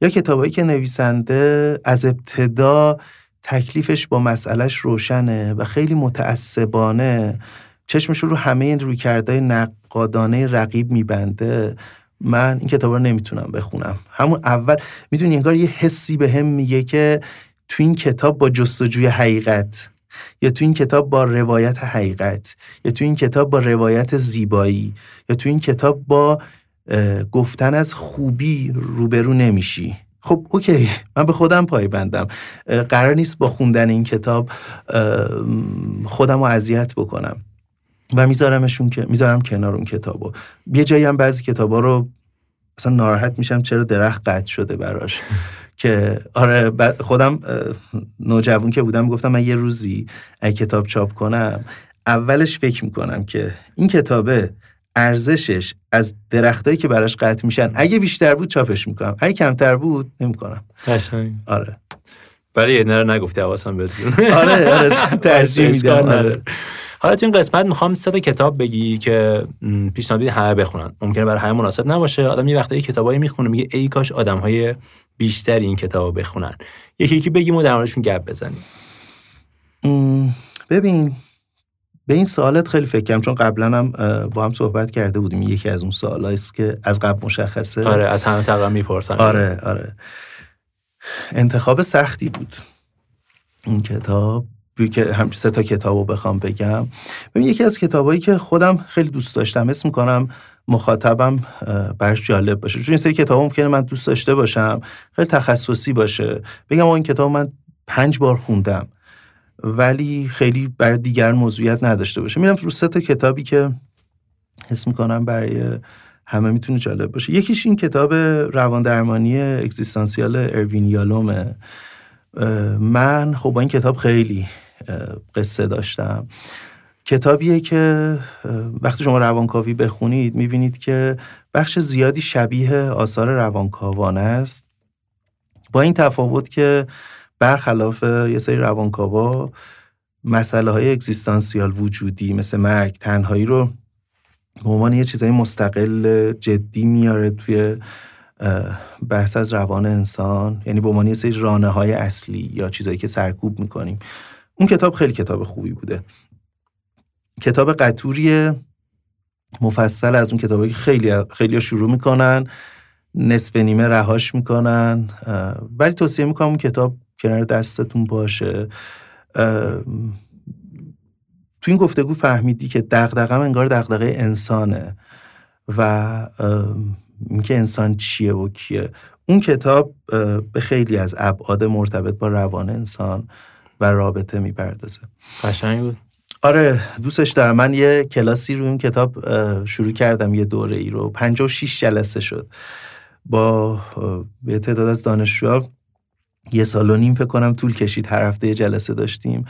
یا کتابایی که نویسنده از ابتدا تکلیفش با مسئلهش روشنه و خیلی متعصبانه چشمش رو همه روی کرده نقادانه رقیب میبنده. من این کتاب رو نمی‌تونم بخونم. همون اول می‌دونی انگار یه حسی به هم میگه که تو این کتاب با جستجوی حقیقت یا تو این کتاب با روایت حقیقت یا تو این کتاب با روایت زیبایی یا تو این کتاب با گفتن از خوبی روبرو نمیشی. خب اوکی من به خودم پایبندم قرار نیست با خوندن این کتاب خودم رو اذیت بکنم. و میذارمشون که می‌ذارم کنار اون کتابو یه جایی هم بعضی کتابا رو اصلا ناراحت میشم چرا درخت قطع شده براش. که آره خودم نوجوان که بودم گفتم من یه روزی اگه کتاب چاپ کنم اولش فکر می‌کنم که این کتابه ارزشش از درختایی که براش قطع میشن. اگه بیشتر بود چاپش می‌کنم. اگه کمتر بود نمی‌کنم. قشنگ. آره. برای یه نره نگفتی حواسم بهت آره آره ترجیح میدم. آره. حالا تو این قسمت می‌خوام سه تا کتاب بگی که پیشنهاد بدی همه بخونن. ممکنه برای همه مناسب نباشه. آدم یه وقتایی کتابایی می‌خونه میگه ای کاش آدمهای بیشتری این کتابو بخونن. یکی یکی بگیم و در موردشون گپ بزنیم. ببین به این سوالت خیلی فکر کردم چون قبلا هم با هم صحبت کرده بودیم. یکی از اون سوالاییست که از قبل مشخصه. آره از همه تقریبا می‌پرسن. آره آره. انتخاب سختی بود. این کتاب که هم سه تا کتاب رو بخوام بگم. ببین یکی از کتابایی که خودم خیلی دوست داشتم اسم می‌کنم مخاطبم برش جالب باشه. چون این سری کتاب ممکنه من دوست داشته باشم خیلی تخصصی باشه. بگم این کتاب من پنج بار خوندم ولی خیلی برای دیگر موضوعیت نداشته باشه. میرم رو سه تا کتابی که حس می‌کنم برای همه می‌تونه جالب باشه. یکیش این کتاب روان درمانی اگزیستانسیال اروین یالومه. من خب با این کتاب خیلی قصه داشتم. کتابیه که وقتی شما روانکاوی بخونید می‌بینید که بخش زیادی شبیه آثار روانکاوانه است. با این تفاوت که برخلاف یه سری روانکاوا مسئله های اگزیستانسیال وجودی مثل مرگ تنهایی رو به عنوان یه چیزای مستقل جدی میاره توی بحث از روان انسان. یعنی به عنوان یه سری رانه های اصلی یا چیزایی که سرکوب می‌کنیم. اون کتاب خیلی کتاب خوبی بوده. کتاب قطوری مفصل از اون کتابی که خیلی خیلی شروع می‌کنن نصف نیمه رهاش می‌کنن ولی توصیه می‌کنم اون کتاب کنار دستتون باشه. تو این گفتگو فهمیدی که دغدغم انگار دغدغه انسانه و اینکه انسان چیه و کیه. اون کتاب به خیلی از ابعاد مرتبط با روان انسان و رابطه می‌پردازه. قشنگ بود. آره دوستش دارم. من یه کلاسی رو این کتاب شروع کردم یه دوره ای رو 56 جلسه شد. با یه تعداد از دانشجوها یه سال و نیم فکر کنم طول کشید. هر هفته یه جلسه داشتیم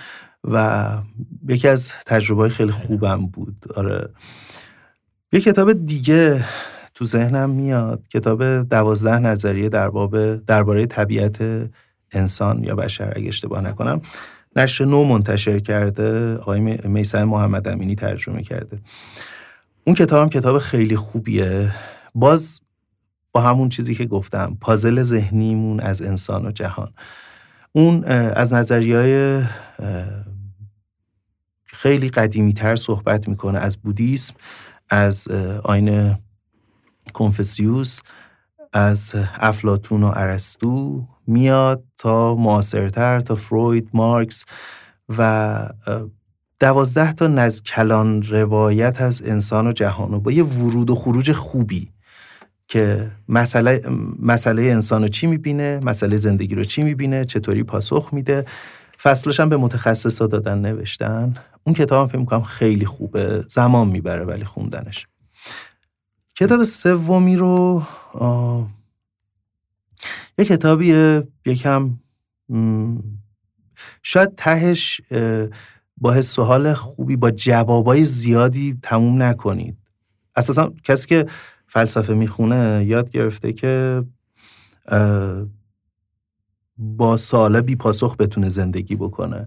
و یکی از تجربه خیلی خوبم بود. آره. یه کتاب دیگه تو ذهنم میاد کتاب دوازده نظریه در باب درباره طبیعت انسان یا بشر اگه اشتباه نکنم نشر نو منتشر کرده آقای میسن محمد امینی ترجمه کرده. اون کتاب هم کتاب خیلی خوبیه. باز با همون چیزی که گفتم پازل ذهنیمون از انسان و جهان. اون از نظریه های خیلی قدیمی تر صحبت می‌کنه. از بودیسم از آین کنفسیوس از افلاتون و ارسطو. میاد تا معاصرتر تا فروید مارکس و دوازده تا نز کلان روایت از انسان و جهان و با یه ورود و خروج خوبی که مسئله, مسئله انسان رو چی می‌بینه مسئله زندگی رو چی می‌بینه چطوری پاسخ میده. فصلش هم به متخصصا دادن نوشتن. اون کتاب فکر می‌کنم خیلی خوبه. زمان می‌بره ولی خوندنش. کتاب سومی رو یه کتابی یکم شاید تهش با حس و حال خوبی با جوابای زیادی تموم نکنید. اساسا کسی که فلسفه می‌خونه یاد گرفته که با ساله بی پاسخ بتونه زندگی بکنه.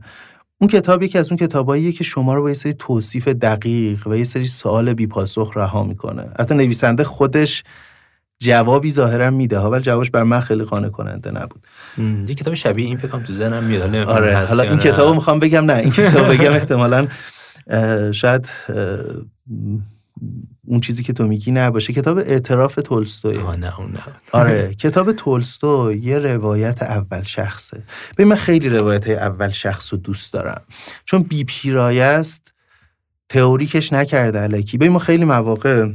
اون کتاب یکی از اون کتاباییه که شما رو با یه سری توصیف دقیق و یه سری سوال بی پاسخ رها می‌کنه. حتی نویسنده خودش جوابی ظاهرا میده ها ولی جوابش بر من خیلی قانع کننده نبود یه کتاب شبیه این فکرم تو ذهنم میاد. آره حالا این کتابو می‌خوام بگم نه این کتاب بگم احتمالا شاید اون چیزی که تو میگی نباشه کتاب اعتراف تولستوی نه اون نه. آره کتاب تولستوی یه روایت اول شخصه. به من خیلی روایت اول شخص رو دوست دارم. چون بی پیرایه است تئوریکش نکرده علکی. به ما خیلی مواقع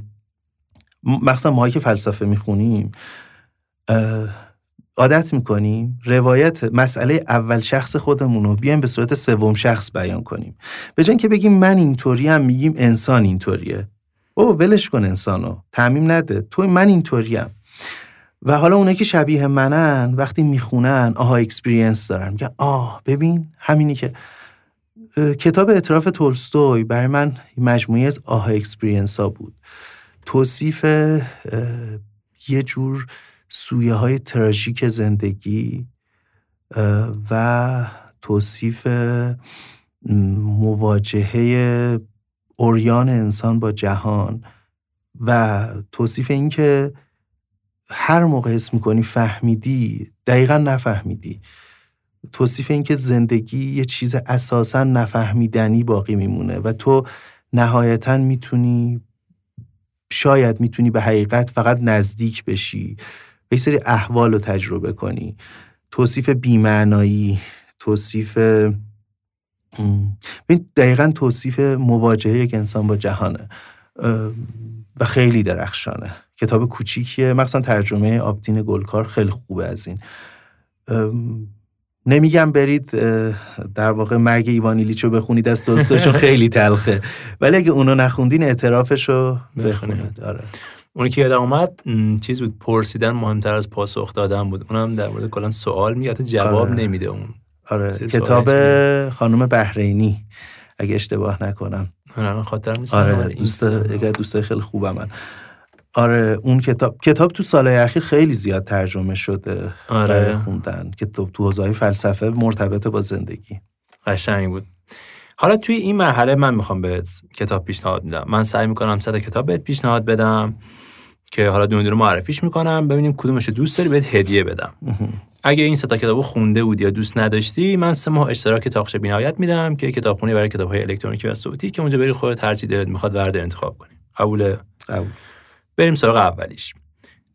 مخصوصا ماهایی که فلسفه می‌خونیم عادت می‌کنیم روایت مسئله اول شخص خودمون رو بیایم به صورت سوم شخص بیان کنیم. به جای که بگیم من اینطوری هم میگیم انسان اینطوریه. او ولش کن انسانو تعمیم نده. تو من اینطوریم و حالا اونایی که شبیه منن وقتی می‌خونن aha experience دارن. میگن آه ببین همینی که کتاب اعتراف تولستوی برای من مجموعی از aha experience ها بود. توصیف یه جور سویه های تراژیک زندگی و توصیف مواجهه اوریان انسان با جهان و توصیف این که هر موقع حس می‌کنی فهمیدی دقیقا نفهمیدی. توصیف این که زندگی یه چیز اساسا نفهمیدنی باقی میمونه و تو نهایتا می‌تونی شاید می‌تونی به حقیقت فقط نزدیک بشی به سری احوال رو تجربه کنی. توصیف بیمعنایی توصیف دقیقا توصیف مواجهه یک انسان با جهانه و خیلی درخشانه. کتاب کوچیکیه مخصوصا ترجمه آبتین گلکار خیلی خوبه از این. نمیگم برید در واقع مرگ ایوان رو بخونید از تولستوی چون خیلی تلخه. ولی اگه اونو نخوندین اعترافش رو بخونید. آره. اونی که یادم اومد چیز بود پرسیدن مهمتر از پاسخ دادن بود. اونم در مورد کلا سوال میاد جواب آره. نمیده اون. آره. کتاب خانم بحرینی اگه اشتباه نکنم. آره خاطر آره دوست اگه دوست خیلی خوبم. من آره اون کتاب کتاب تو سالهای اخیر خیلی زیاد ترجمه شده آره. خوندن که تو حوزه فلسفه مرتبط با زندگی. قشنگ بود. حالا توی این مرحله من می‌خوام بهت کتاب پیشنهاد میدم. من سعی می‌کنم صد کتاب بهت پیشنهاد بدم که حالا دونه دونه معرفیش می‌کنم ببینیم کدومش دوست داری بهت هدیه بدم. اگه این ستا کتابو خونده بودی یا دوست نداشتی من سه ماه اشتراک تاخش بینهایت میدم که کتابخونه برای کتابهای الکترونیکی و صوتی که اونجا بری خودت هر چی دلت می‌خواد ورد انتخاب کنی. قبوله؟ قبول. بریم سراغ اولیش.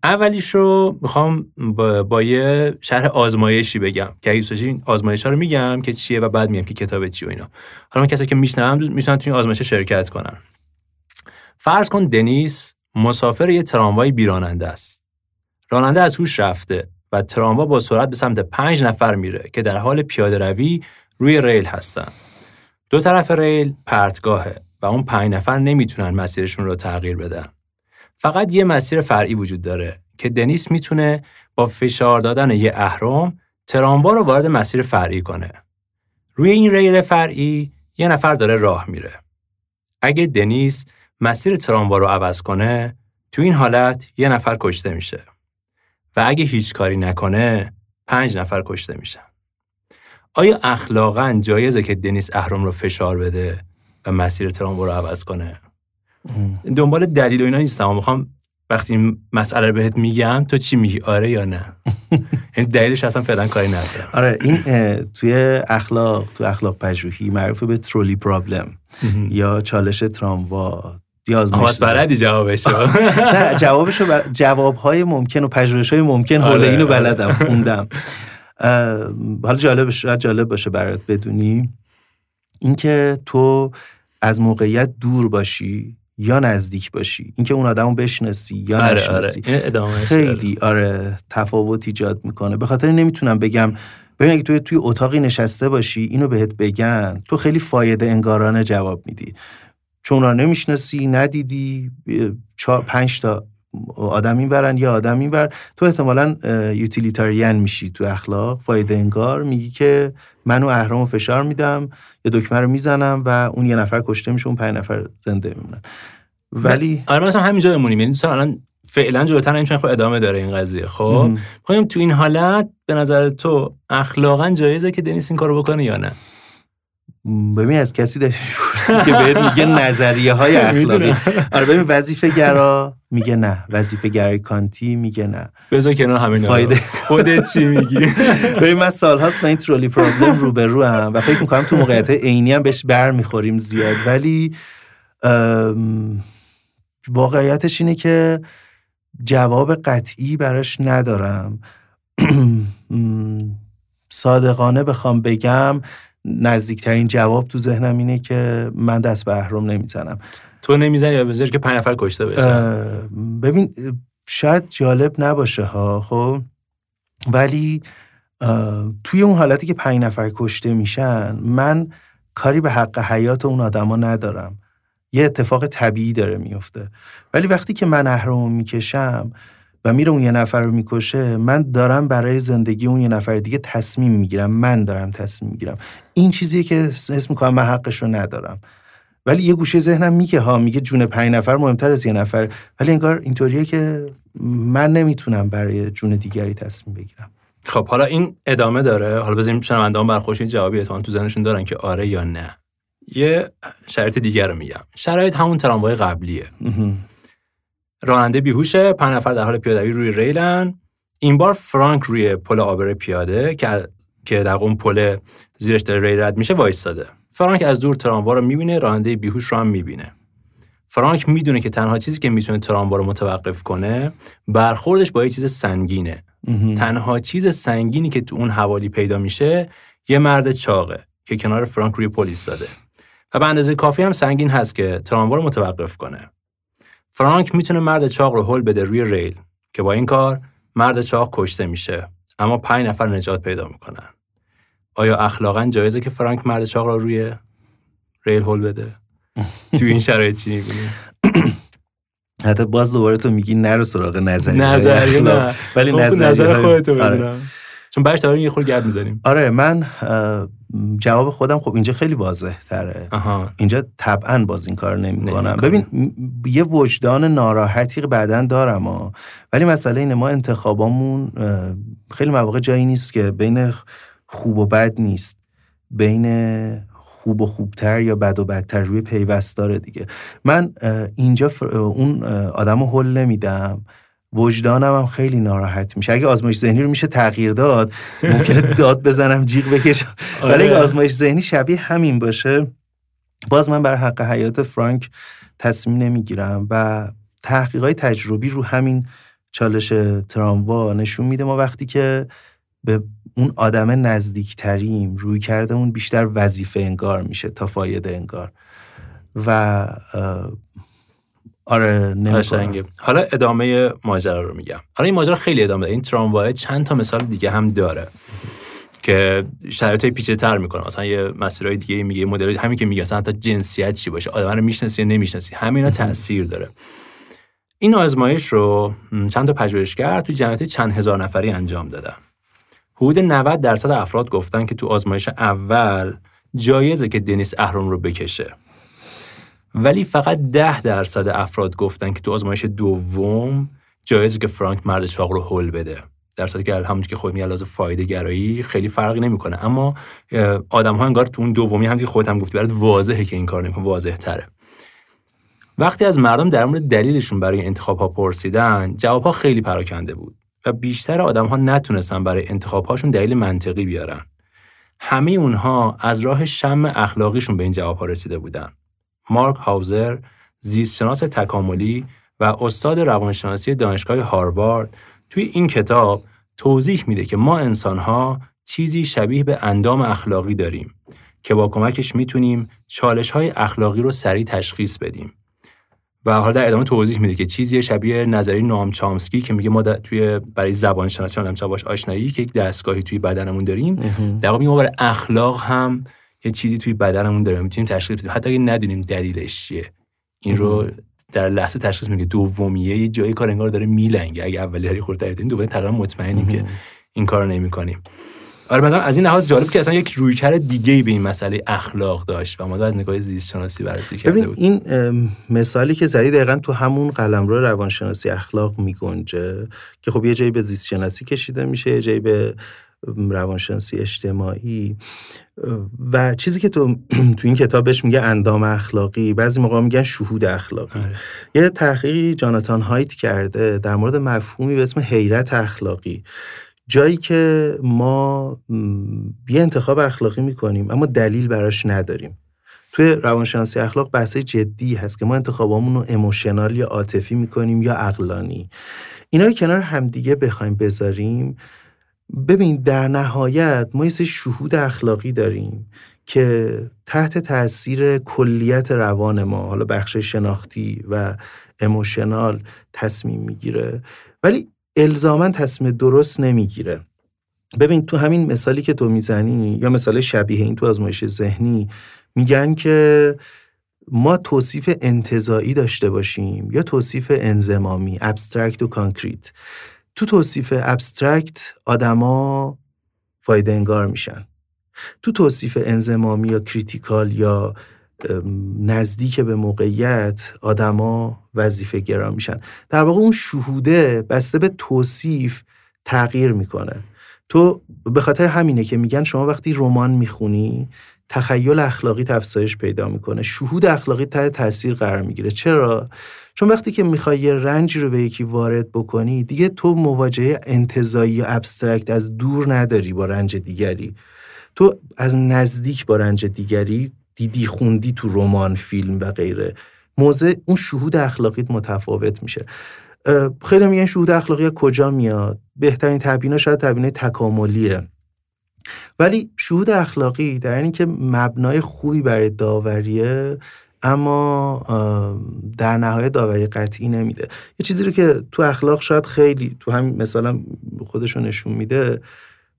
اولیش رو می‌خوام با, با یه شرح آزمایشی بگم. که اگه این آزمایش ها رو میگم که چیه و بعد میگم که کتاب چیه و اینا. حالا من کسی که میشنم می‌تونن تو این آزمایش شرکت کنن. فرض کن دنیس مسافر یه تراموای بیراننده است. راننده از هوش رفته و تراموا با سرعت به سمت پنج نفر میره که در حال پیاده روی روی ریل هستن. دو طرف ریل پرتگاهه و اون پنج نفر نمی‌تونن مسیرشون رو تغییر بدن. فقط یه مسیر فرعی وجود داره که دنیس می‌تونه با فشار دادن یه اهرم تراموا رو وارد مسیر فرعی کنه. روی این ریل فرعی یه نفر داره راه میره. اگه دنیس مسیر تراموا رو عوض کنه، تو این حالت یه نفر کشته میشه. و اگه هیچ کاری نکنه، پنج نفر کشته میشن. آیا اخلاقا جایزه که دنیس اهرم رو فشار بده و مسیر تراموا رو عوض کنه؟ دنبال دلیل و اینا نیستم. می‌خوام وقتی این مسئله رو بهت میگم تو چی میگی؟ آره یا نه؟ این دلیلش اصلا فعلا کاری ندارم. آره این توی اخلاق تو اخلاق پژوهی معروف به ترولی پرابلم یا چالش تراموا. یا آزمایش بلدی جوابش نه جوابشو بر... جوابهای ممکن و پژوهش‌های ممکن حول آره، اینو آره. بلدم خوندم. حالا جالب جالب باشه برات بدونی. اینکه تو از موقعیت دور باشی. یا نزدیک باشی. اینکه اون آدمو بشناسی یا آره نشناسی. آره. خیلی آره تفاوت ایجاد می‌کنه. به خاطر نمی‌تونم بگم ببین اگه تو توی اتاقی نشسته باشی اینو بهت بگن تو خیلی فایده انگارانه جواب میدی. چون را نمی‌شناسی ندیدی چهار پنج تا آدم این یا آدم این بر تو احتمالا یوتیلیتارین میشی تو اخلاق. فایده انگار میگی که منو اهرام و فشار میدم یا دکمه رو می‌زنم و اون یه نفر کشته میشه اون پنج نفر زنده میمونن. ولی آره مثلا همینجا بمونیم یعنی دوستان الان فعلا جلوتر نمی‌تونه خب ادامه داره این قضیه. خب می‌خوایم تو این حالت به نظر تو اخلاقا جایزه که دنیس این کارو بکنه یا نه؟ ببین از کسی داری که بهت میگه نظریه های اخلاقی. آره ببین وظیفه گرا میگه نه. وظیفه گرای کانتی میگه نه. بذار کنار همین فایده خودت چی میگی؟ ببین من سالهاست با این ترولی پرابلم رو به رو هم و فکر می‌کنم تو موقعیت عینی هم بهش بر می‌خوریم زیاد. ولی واقعیتش اینه که جواب قطعی براش ندارم. صادقانه بخوام بگم نزدیکترین جواب تو ذهنم اینه که من دست به اهرم نمی‌زنم. تو نمی‌زنی یا بذاری که پنج نفر کشته بشه ببین شاید جالب نباشه ها خب؟ ولی توی اون حالتی که پنج نفر کشته میشن من کاری به حق حیات اون آدما ندارم. یه اتفاق طبیعی داره میفته. ولی وقتی که من اهرمو می‌کشم و میره اون یه نفر رو می‌کشه من دارم برای زندگی اون یه نفر دیگه تصمیم می‌گیرم. من دارم تصمیم می‌گیرم. این چیزیه که حس می‌کنم من حقش رو ندارم. ولی یه گوشه ذهنم میگه ها میگه جون پنج نفر مهمتر از یه نفر. ولی انگار اینطوریه که من نمی‌تونم برای جون دیگری تصمیم بگیرم. خب حالا این ادامه داره. حالا بزنیم شنوندگان برخوش جوابی اتوان تو ذهنشون دارن که آره یا نه. یه شرایط دیگر رو میگم. شرایط همون تراموای قبلیه. راننده بیهوشه پنج نفر در حال پیاده‌روی روی ریلن. این بار فرانک روی پل آبر پیاده که که در اون پل زیرش داره ریل رد میشه وایستاده. فرانک از دور تراموا رو می‌بینه راننده بیهوش رو هم می‌بینه. فرانک می‌دونه که تنها چیزی که می‌تونه تراموا رو متوقف کنه برخوردش با یه چیز سنگینه. تنها چیز سنگینی که تو اون حوالی پیدا میشه یه مرد چاقه که کنار فرانک روی پل ایستاده. و به اندازه کافی هم سنگین هست که تراموا رو متوقف کنه. فرانک می‌تونه مرد چاق رو هل بده روی ریل که با این کار مرد چاق کشته میشه اما پنج نفر نجات پیدا می‌کنن. آیا اخلاقا جایزه که فرانک مرد چاق رو روی ریل هل بده؟ تو این شرایط چی می‌بینی؟ حتی باز دوباره تو میگی نرو سراغ نظری نظری نه. ولی خب، نظر خودتو آره. چون برش داریم یه خورده گرد می‌زنیم. آره من جواب خودم خب اینجا خیلی واضح تره اینجا طبعا باز این کار نمی کنم ببین یه وجدان ناراحتی بعدا دارم ها. ولی مسئله اینه ما انتخابامون خیلی مواقع جایی نیست که بین خوب و بد نیست. بین خوب و خوبتر یا بد و بدتر روی پیوست داره دیگه. من اینجا اون آدم رو حل نمیدم. وجدانم هم خیلی ناراحت میشه. اگه آزمایش ذهنی رو میشه تغییر داد ممکنه داد بزنم جیغ بکشم. ولی اگه آره. آزمایش ذهنی شبیه همین باشه باز من بر حق حیات فرانک تصمیم نمی‌گیرم و تحقیقات تجربی رو همین چالش تراموا نشون میده. ما وقتی که به اون آدم نزدیکتریم روی کرده اون بیشتر وظیفه انگار میشه تا فایده انگار. و آره نمیشه حالا ادامه ماجرا رو میگم. حالا این ماجرا خیلی ادامه داره. این تراموای چند تا مثال دیگه هم داره که شرایط پیچیده تر می‌کنه. مثلا یه مسیرهای دیگه میگه مدل همین که میگه مثلا حتی جنسیت چی باشه. آدم رو می‌شناسی یا نمی‌شناسی. همینا تاثیر داره. این آزمایش رو چند تا پژوهشگر تو جمعیت چند هزار نفری انجام دادن. حدود 90 درصد افراد گفتن که تو آزمایش اول جایزه که دنیس اهرم رو بکشه. ولی فقط ده درصد افراد گفتن که تو آزمایش دوم جایزه که فرانک مرد چاق رو هول بده. در صورتی که همونطور که خود میگه فایده گرایی خیلی فرقی نمی‌کنه. اما آدم ها انگار تو اون دومی هم که خودت هم گفتی برات واضحه که این کار نمی‌کنه واضح تره وقتی از مردم در مورد دلیلشون برای انتخاب ها پرسیدن جواب ها خیلی پراکنده بود و بیشتر آدم ها نتونستن برای انتخاب هاشون دلیل منطقی بیارن. همه اونها از راه شم اخلاقیشون به این جواب ها رسیده بودن. مارک هاوزر زیستشناس تکاملی و استاد روانشناسی دانشگاه هاروارد توی این کتاب توضیح میده که ما انسانها چیزی شبیه به اندام اخلاقی داریم که با کمکش می‌تونیم چالش های اخلاقی رو سریع تشخیص بدیم. و حالا در ادامه توضیح میده که چیزی شبیه نظری نام چامسکی که میگه ما توی برای زبان شناسی هم باش آشنایی که یک دستگاهی توی بدنمون داریم در واقع ما برای اخلاق هم یه چیزی توی بدنمون داریم می‌تونیم تشخیص بدیم. حتی اگه ندونیم دلیلش چیه. این رو در لحظه تشخیص میگه. دومیه یه جایی کار انگار داره میلنگه. اگه اولی هری خورده دیدیم دوباره تقریبا مطمئنیم که این کارو نمی‌کنیم. آره مثلا از این لحاظ جالب که اصلا یک رویکرد دیگه به این مسئله اخلاق داشت و ما از نگاه زیست شناسی بررسی کرده بود این مثالی که زدی دقیقا تو همون قلمرو روانشناسی اخلاق میگنجه که خب یه جایی به زیست شناسی کشیده میشه یه جایی به روانشناسی اجتماعی و چیزی که تو تو این کتابش میگه اندام اخلاقی بعضی موقع میگن شهود اخلاقی. آره. یه تحقیقی جاناتان هایت کرده در مورد مفهومی به اسم حیرت اخلاقی. جایی که ما یه انتخاب اخلاقی می‌کنیم اما دلیل براش نداریم. توی روانشناسی اخلاق بحث جدی هست که ما انتخابامون رو اموشنال یا عاطفی می‌کنیم یا عقلانی. اینا رو کنار همدیگه بخوایم بذاریم. ببین در نهایت ما یه شهود اخلاقی داریم که تحت تاثیر کلیت روان ما حالا بخش شناختی و emotional تصمیم می‌گیره ولی الزاما تصمیم درست نمی‌گیره. ببین تو همین مثالی که تو می‌زنی یا مثال شبیه این تو آزمایش ذهنی میگن که ما توصیف انتزاعی داشته باشیم یا توصیف انضمامی abstract و concrete. تو توصیف abstract آدما فایده انگار میشن. تو توصیف انضمامی یا critical یا نزدیک به موقعیت آدما وظیفه گرا میشن. در واقع اون شهوده بسته به توصیف تغییر می‌کنه. تو به خاطر همینه که میگن شما وقتی رمان می‌خونی تخیل اخلاقی افزایش پیدا می‌کنه. شهود اخلاقی تحت تاثیر قرار می‌گیره. چرا؟ چون وقتی که می‌خوای یه رنج رو به یکی وارد بکنی دیگه تو مواجهه انتظایی و ابسترکت از دور نداری با رنج دیگری. تو از نزدیک با رنج دیگری دیدی خوندی تو رمان فیلم و غیره. موضع اون شهود اخلاقیت متفاوت میشه. خیلی میگن شهود اخلاقی کجا میاد؟ بهترین تبینا شاید تبینه تکاملیه. ولی شهود اخلاقی در اینی که مبنای خوبی برای داوریه اما در نهایت داوری قطعی نمیده. یه چیزی رو که تو اخلاق شاید خیلی تو همین مثلا خودشو نشون میده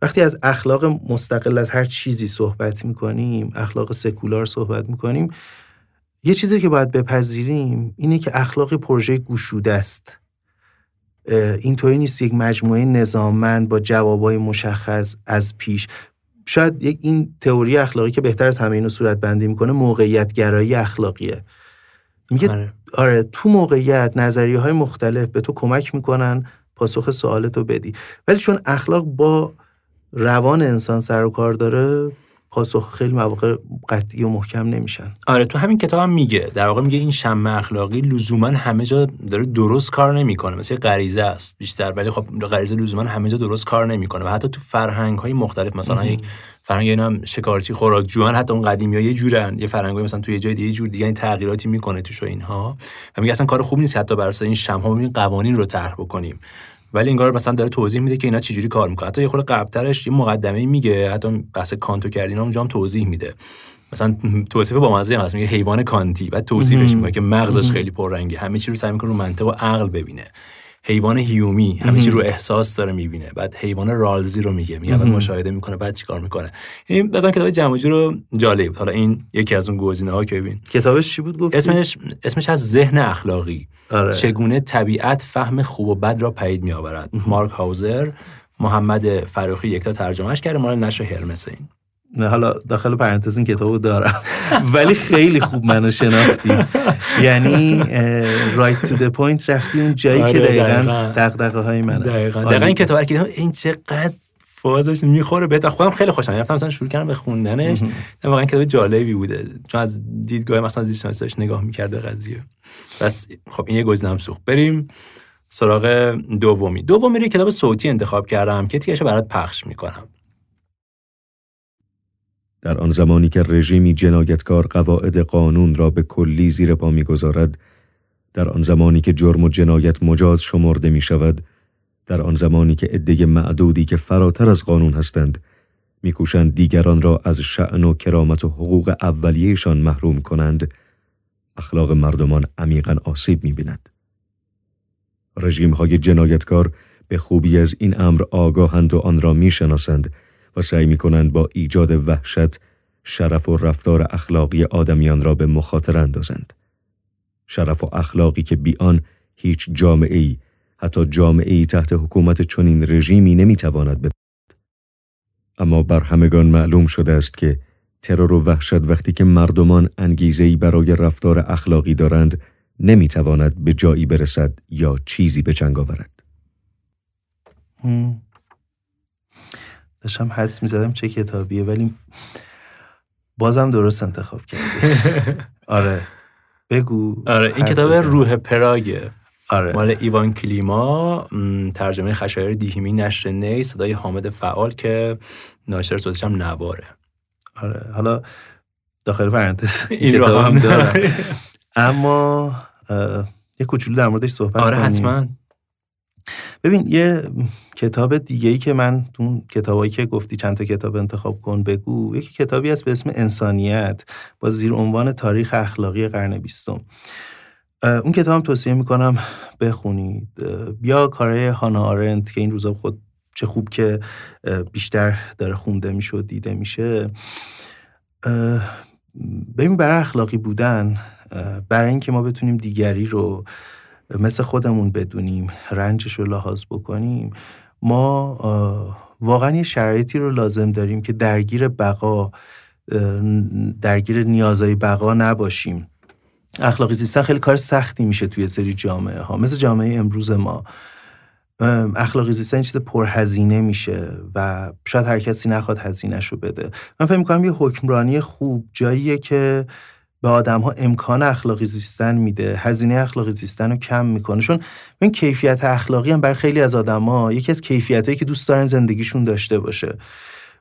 وقتی از اخلاق مستقل از هر چیزی صحبت می‌کنیم اخلاق سکولار صحبت می‌کنیم یه چیزی که باید بپذیریم اینه که اخلاق پروژه گشوده است. اینطوری نیست یک مجموعه نظاممند با جوابای مشخص از پیش شاید یک این تئوری اخلاقی که بهتر از همه اینو صورت بندی می‌کنه موقعیت گرایی اخلاقیه میگه آره. آره تو موقعیت نظریه های مختلف به تو کمک می‌کنن پاسخ سوالتو بدی ولی چون اخلاق با روان انسان سر و کار داره پاسخ خیلی مواقع قطعی و محکم نمیشن. آره تو همین کتاب هم میگه. در واقع میگه این شم اخلاقی لزوما همه جا داره درست کار نمی‌کنه. مثل غریزه است بیشتر ولی خب غریزه لزوما همه جا درست کار نمی‌کنه. و حتی تو فرهنگ های مختلف مثلا یک فرهنگ اینا هم شکارچی خوراک جوان حتی اون قدیمی ها یه جورن. یه فرهنگ مثلا توی یه جای دیگه جور دیگه این تغییراتی می‌کنه توش اینها. و میگه اصلا کار خوب نیست حتی بر این شم ها قوانین رو طرح بکنیم. ولی انگار مثلا داره توضیح میده که اینا چجوری کار می‌کنه حتی یه خورده قبلترش یه مقدمه میگه حتی بحث کانتو کردین اونجا هم توضیح میده. مثلا توصیف با مزه هست میگه حیوان کانتی. بعد توصیفش می‌کنه که مغزش خیلی پررنگه. همه چی رو سعی می‌کنه رو منطق و عقل ببینه. حیوان هیومی چی رو احساس داره می‌بینه. بعد حیوان رالزی رو میگه میگه بعد مشاهده می‌کنه بعد چیکار می‌کنه. این مثلا کتاب جمعجو رو جالب حالا این یکی از اون گزینه ها که ببین. کتابش چی بود؟ گفت اسمش اسمش هست ذهن اخلاقی. آره. چگونه طبیعت فهم خوب و بد را پدید میآورد. مارک هاوزر محمد فروخی یکتا ترجمهش کرده مال نشر هرمس این حالا داخل پرانتز این کتابو دارم. ولی خیلی خوب منو شناختی. یعنی right to the point رفتی اون جایی که آره، دقیقا دغدغه های منه. دقیقا. دقیقا این کتاب که این چقدر فازش می‌خوره. بهتر خودم خیلی خوشم رفتم مثلا شروع کردم به خوندنش. واقعا کتاب جالبی بوده. چون از دیدگاه مثلا زیست شناسیش نگاه می‌کرده قضیه. بس خب این یه گزینه سوخت. بریم سراغ دومی. دومی رو کتاب صوتی انتخاب کردم که تیکش برات پخش می‌کنم. در آن زمانی که رژیمی جنایتکار قواعد قانون را به کلی زیر پا می‌گذارد در آن زمانی که جرم و جنایت مجاز شمرده می شود در آن زمانی که عده معدودی که فراتر از قانون هستند میکوشند دیگران را از شعن و کرامت و حقوق اولیهشان محروم کنند اخلاق مردمان عمیقا آسیب می‌بیند. رژیم های جنایتکار به خوبی از این امر آگاهند و آن را می‌شناسند و سعی می کنند با ایجاد وحشت شرف و رفتار اخلاقی آدمیان را به مخاطره اندازند. شرف و اخلاقی که بی آن هیچ جامعه ای حتی جامعه ای تحت حکومت چنین رژیمی نمی‌تواند بپرد. اما بر همگان معلوم شده است که ترور و وحشت وقتی که مردمان انگیزه برای رفتار اخلاقی دارند نمی‌تواند به جایی برسد یا چیزی به چنگ آورد. داشتم حدس می‌زدم چه کتابیه ولی بازم درست انتخاب کردی. آره. بگو. آره این کتاب روح پراگه. آره. مال ایوان کلیما ترجمه خشایر دیهیمی نشر نی صدای حامد فعال که ناشر صوتش هم نواره. آره. حالا داخل پرانتز این رو هم دارم. اما یه کوچولو در موردش صحبت آره. حتما. ببین یه کتاب دیگه ای که من تو کتابایی که گفتی چند تا کتاب انتخاب کن بگو یکی کتابی هست به اسم انسانیت با زیر عنوان تاریخ اخلاقی قرن بیستم. اون کتاب هم توصیه می‌کنم بخونید. یا کارهای هانا آرنت که این روزا خود چه خوب که بیشتر داره خونده میشه و دیده میشه. ببین برای اخلاقی بودن برای اینکه ما بتونیم دیگری رو مثل خودمون بدونیم رنجش رو لحاظ بکنیم ما واقعا یه شرایطی رو لازم داریم که درگیر بقا درگیر نیازهای بقا نباشیم. اخلاقی زیستن خیلی کار سختی میشه توی سری جامعه ها مثل جامعه امروز ما. اخلاقی زیستن چیز پرهزینه میشه و شاید هر کسی نخواد هزینهش رو بده. من فکر می‌کنم یه حکمرانی خوب جاییه که به آدم ها امکان اخلاقی زیستن میده هزینه اخلاقی زیستن رو کم می‌کنه. چون این کیفیت اخلاقی هم برای خیلی از ها یکی از کیفیتهایی که دوست دارن زندگیشون داشته باشه.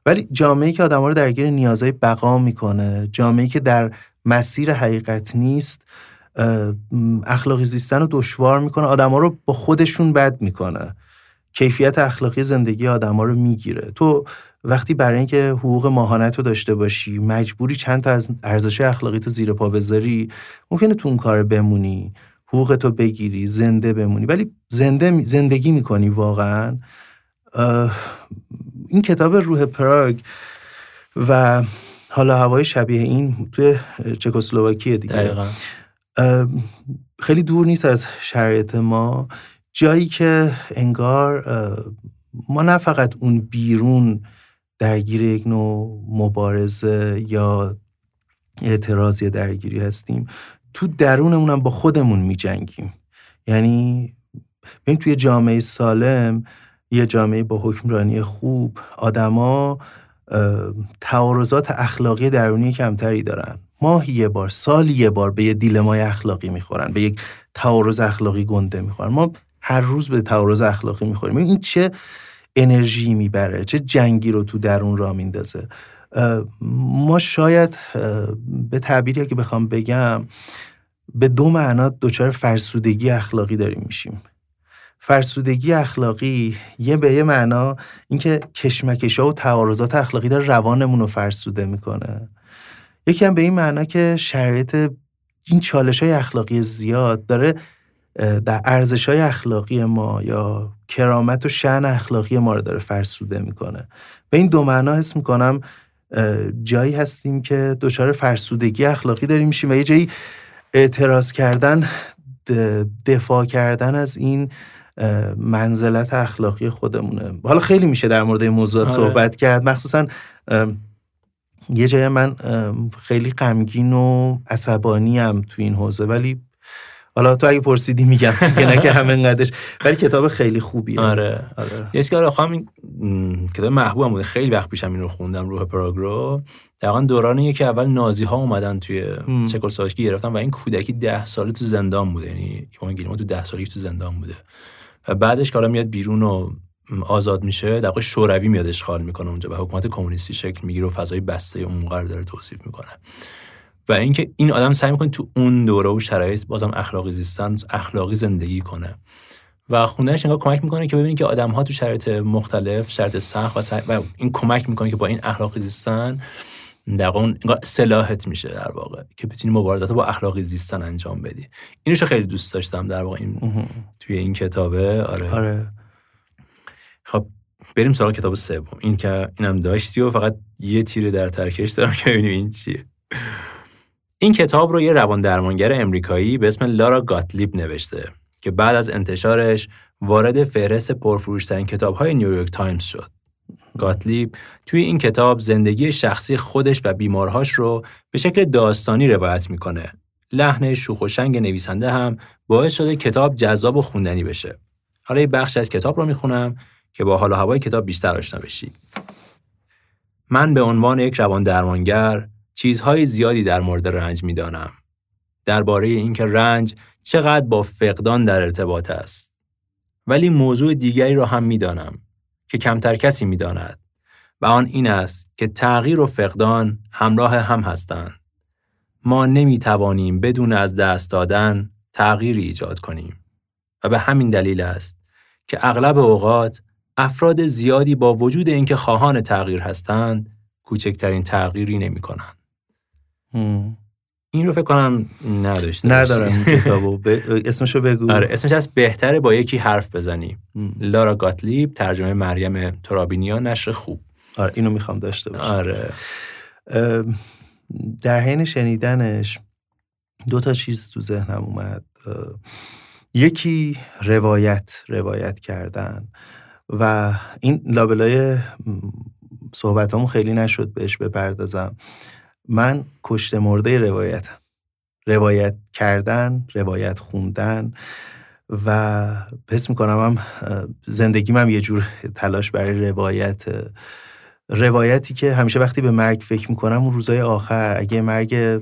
ولی جامعه که آدم ها رو درگیر نیازهای بقا می‌کنه جامعه که در مسیر حقیقت نیست اخلاقی زیستن رو دشوار می‌کنه آدم ها رو با خودشون بد می‌کنه. کیفیت اخلاقی زندگی آدم ها رو می‌گیره. تو وقتی برای اینکه حقوق ماهانت رو داشته باشی مجبوری چند تا از ارزش اخلاقی تو زیر پا بذاری ممکنه تو اون کار بمونی حقوق تو بگیری زنده بمونی. ولی زنده زندگی می‌کنی واقعا. این کتاب روح پراگ و حالا هوای شبیه این توی چکسلواکیه دیگه. دقیقا. خیلی دور نیست از شرایط ما. جایی که انگار ما نه فقط اون بیرون درگیر یک نوع مبارزه یا اعتراض یا درگیری هستیم تو درونمون هم با خودمون می جنگیم یعنی ببین توی جامعه سالم یه جامعه با حکمرانی خوب آدما تعارضات اخلاقی درونی کمتری دارن. ماهی یه بار سالی یه بار به یه دیلمای اخلاقی می‌خورن به یک تعارض اخلاقی گنده می‌خورن. ما هر روز به تعارض اخلاقی می‌خوریم. این چه انرژی می‌بره چه جنگی رو تو درون را میندازه. ما شاید به تعبیری که بخوام بگم به دو معنا دچار فرسودگی اخلاقی داریم میشیم. فرسودگی اخلاقی یه به یه معنا اینکه کشمکش ها و تعارضات اخلاقی داره روانمون رو فرسوده می‌کنه. یکی هم به این معنا که شرایط این چالش های اخلاقی زیاد داره در ارزش های اخلاقی ما یا کرامت و شعن اخلاقی ما رو داره فرسوده می‌کنه. به این دو معنا حس می‌کنم جایی هستیم که دچار فرسودگی اخلاقی داریم میشیم و یه جایی اعتراض کردن دفاع کردن از این منزلت اخلاقی خودمونه. حالا خیلی میشه در مورد این موضوعات آره. صحبت کرد. مخصوصا یه جای من خیلی غمگین و عصبانی هم تو این حوزه ولی حالا تو اگه پرسیدی میگم که نه که همه قدش ولی کتاب خیلی خوبیه. آره آره. یه که آره این کتاب محبوبم بوده. خیلی وقت پیشم این رو خوندم روح پراگرو. دقیقا دورانیه که اول نازی ها اومدن توی چکسلواکی گرفتن و این کودکی ده ساله تو زندان بوده. یعنی ایوان گیلما تو ده سالگی تو زندان بوده. و بعدش که میاد بیرون و آزاد میشه در شوروی میاد اشغال می‌کنه اونجا و حکومت کمونیستی شکل می‌گیره و فضای بسته اون موقع داره توصیف می‌کنه. و اینکه این آدم سعی می‌کنه تو اون دوره و شرایط بازم اخلاقی زیستن اخلاقی زندگی کنه. و خوندنش انگار کمک می‌کنه که ببینید که آدم ها تو شرایط مختلف شرایط سخت و, و این کمک می‌کنه که با این اخلاقی زیستن در واقع سلاحت میشه در واقع که بتونی مبارزات با اخلاقی زیستن انجام بدی. اینشو خیلی دوست داشتم در واقع این توی این کتابه. آره, آره. خب بریم سراغ کتاب سوم. این که اینم داشتی و فقط یه تیر در ترکش دارم که ببینیم این چیه. این کتاب رو یه روان درمانگر امریکایی به اسم لوری گاتلیب نوشته که بعد از انتشارش وارد فهرست پرفروشترین کتاب‌های نیویورک تایمز شد. گاتلیب توی این کتاب زندگی شخصی خودش و بیمارهاش رو به شکل داستانی روایت می‌کنه. لحن شوخ و شنگ نویسنده هم باعث شده کتاب جذاب و خوندنی بشه. حالا یه بخش از کتاب رو می‌خونم که با حال و هوای کتاب بیشتر آشنا بشی. من به عنوان یک روان درمانگر چیزهای زیادی در مورد رنج می‌دانم. درباره اینکه رنج چقدر با فقدان در ارتباط است. ولی موضوع دیگری را هم می‌دانم که کمتر کسی می‌داند و آن این است که تغییر و فقدان همراه هم هستند. ما نمی توانیم بدون از دست دادن تغییری ایجاد کنیم و به همین دلیل است که اغلب اوقات افراد زیادی با وجود اینکه خواهان تغییر هستند کوچکترین تغییری نمی کنند. این رو فکر کنم نداشته ندارم کتابو. ب... اسمشو بگو. آره اسمش هست بهتره با یکی حرف بزنی. لارا گاتلیب ترجمه مریم ترابینیا نشر خوب. آره اینو می‌خوام داشته باشم. آره. در حین شنیدنش دو تا چیز تو ذهنم اومد. یکی روایت روایت کردن. و این لابلای صحبت خیلی نشد بهش بپردازم. من کشته مرده روایتم. روایت کردن روایت خوندن و حس می‌کنم هم زندگیم هم یه جور تلاش برای روایت روایتی که همیشه وقتی به مرگ فکر می‌کنم اون روزای آخر اگه مرگ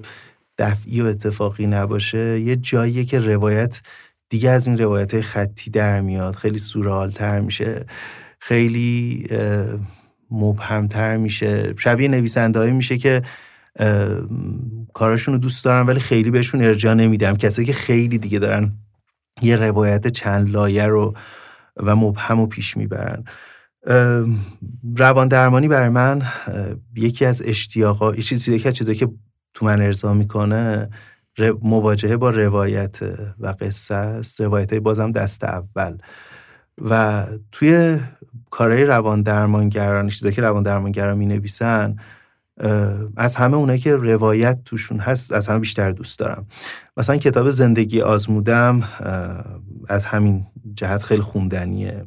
دفعی و اتفاقی نباشه یه جاییه که روایت دیگه از این روایت خطی در میاد. خیلی سورالتر میشه خیلی مبهمتر میشه. شبیه نویسنده میشه که کاراشون رو دوست دارم ولی خیلی بهشون ارجاع نمیدم. کسایی که خیلی دیگه دارن یه روایت چند لایه رو و مبهم و پیش می‌برن. روان درمانی برای من یکی از اشتیاقا یکی از چیزایی که تو من ارضا می‌کنه مواجهه با روایت و قصه است. روایت بازم دست اول. و توی کارهای روان درمانگران چیزایی که روان درمانگران می نویسن از همه اونایی که روایت توشون هست از همه بیشتر دوست دارم. مثلا کتاب زندگی آزمودم از همین جهت خیلی خوندنیه.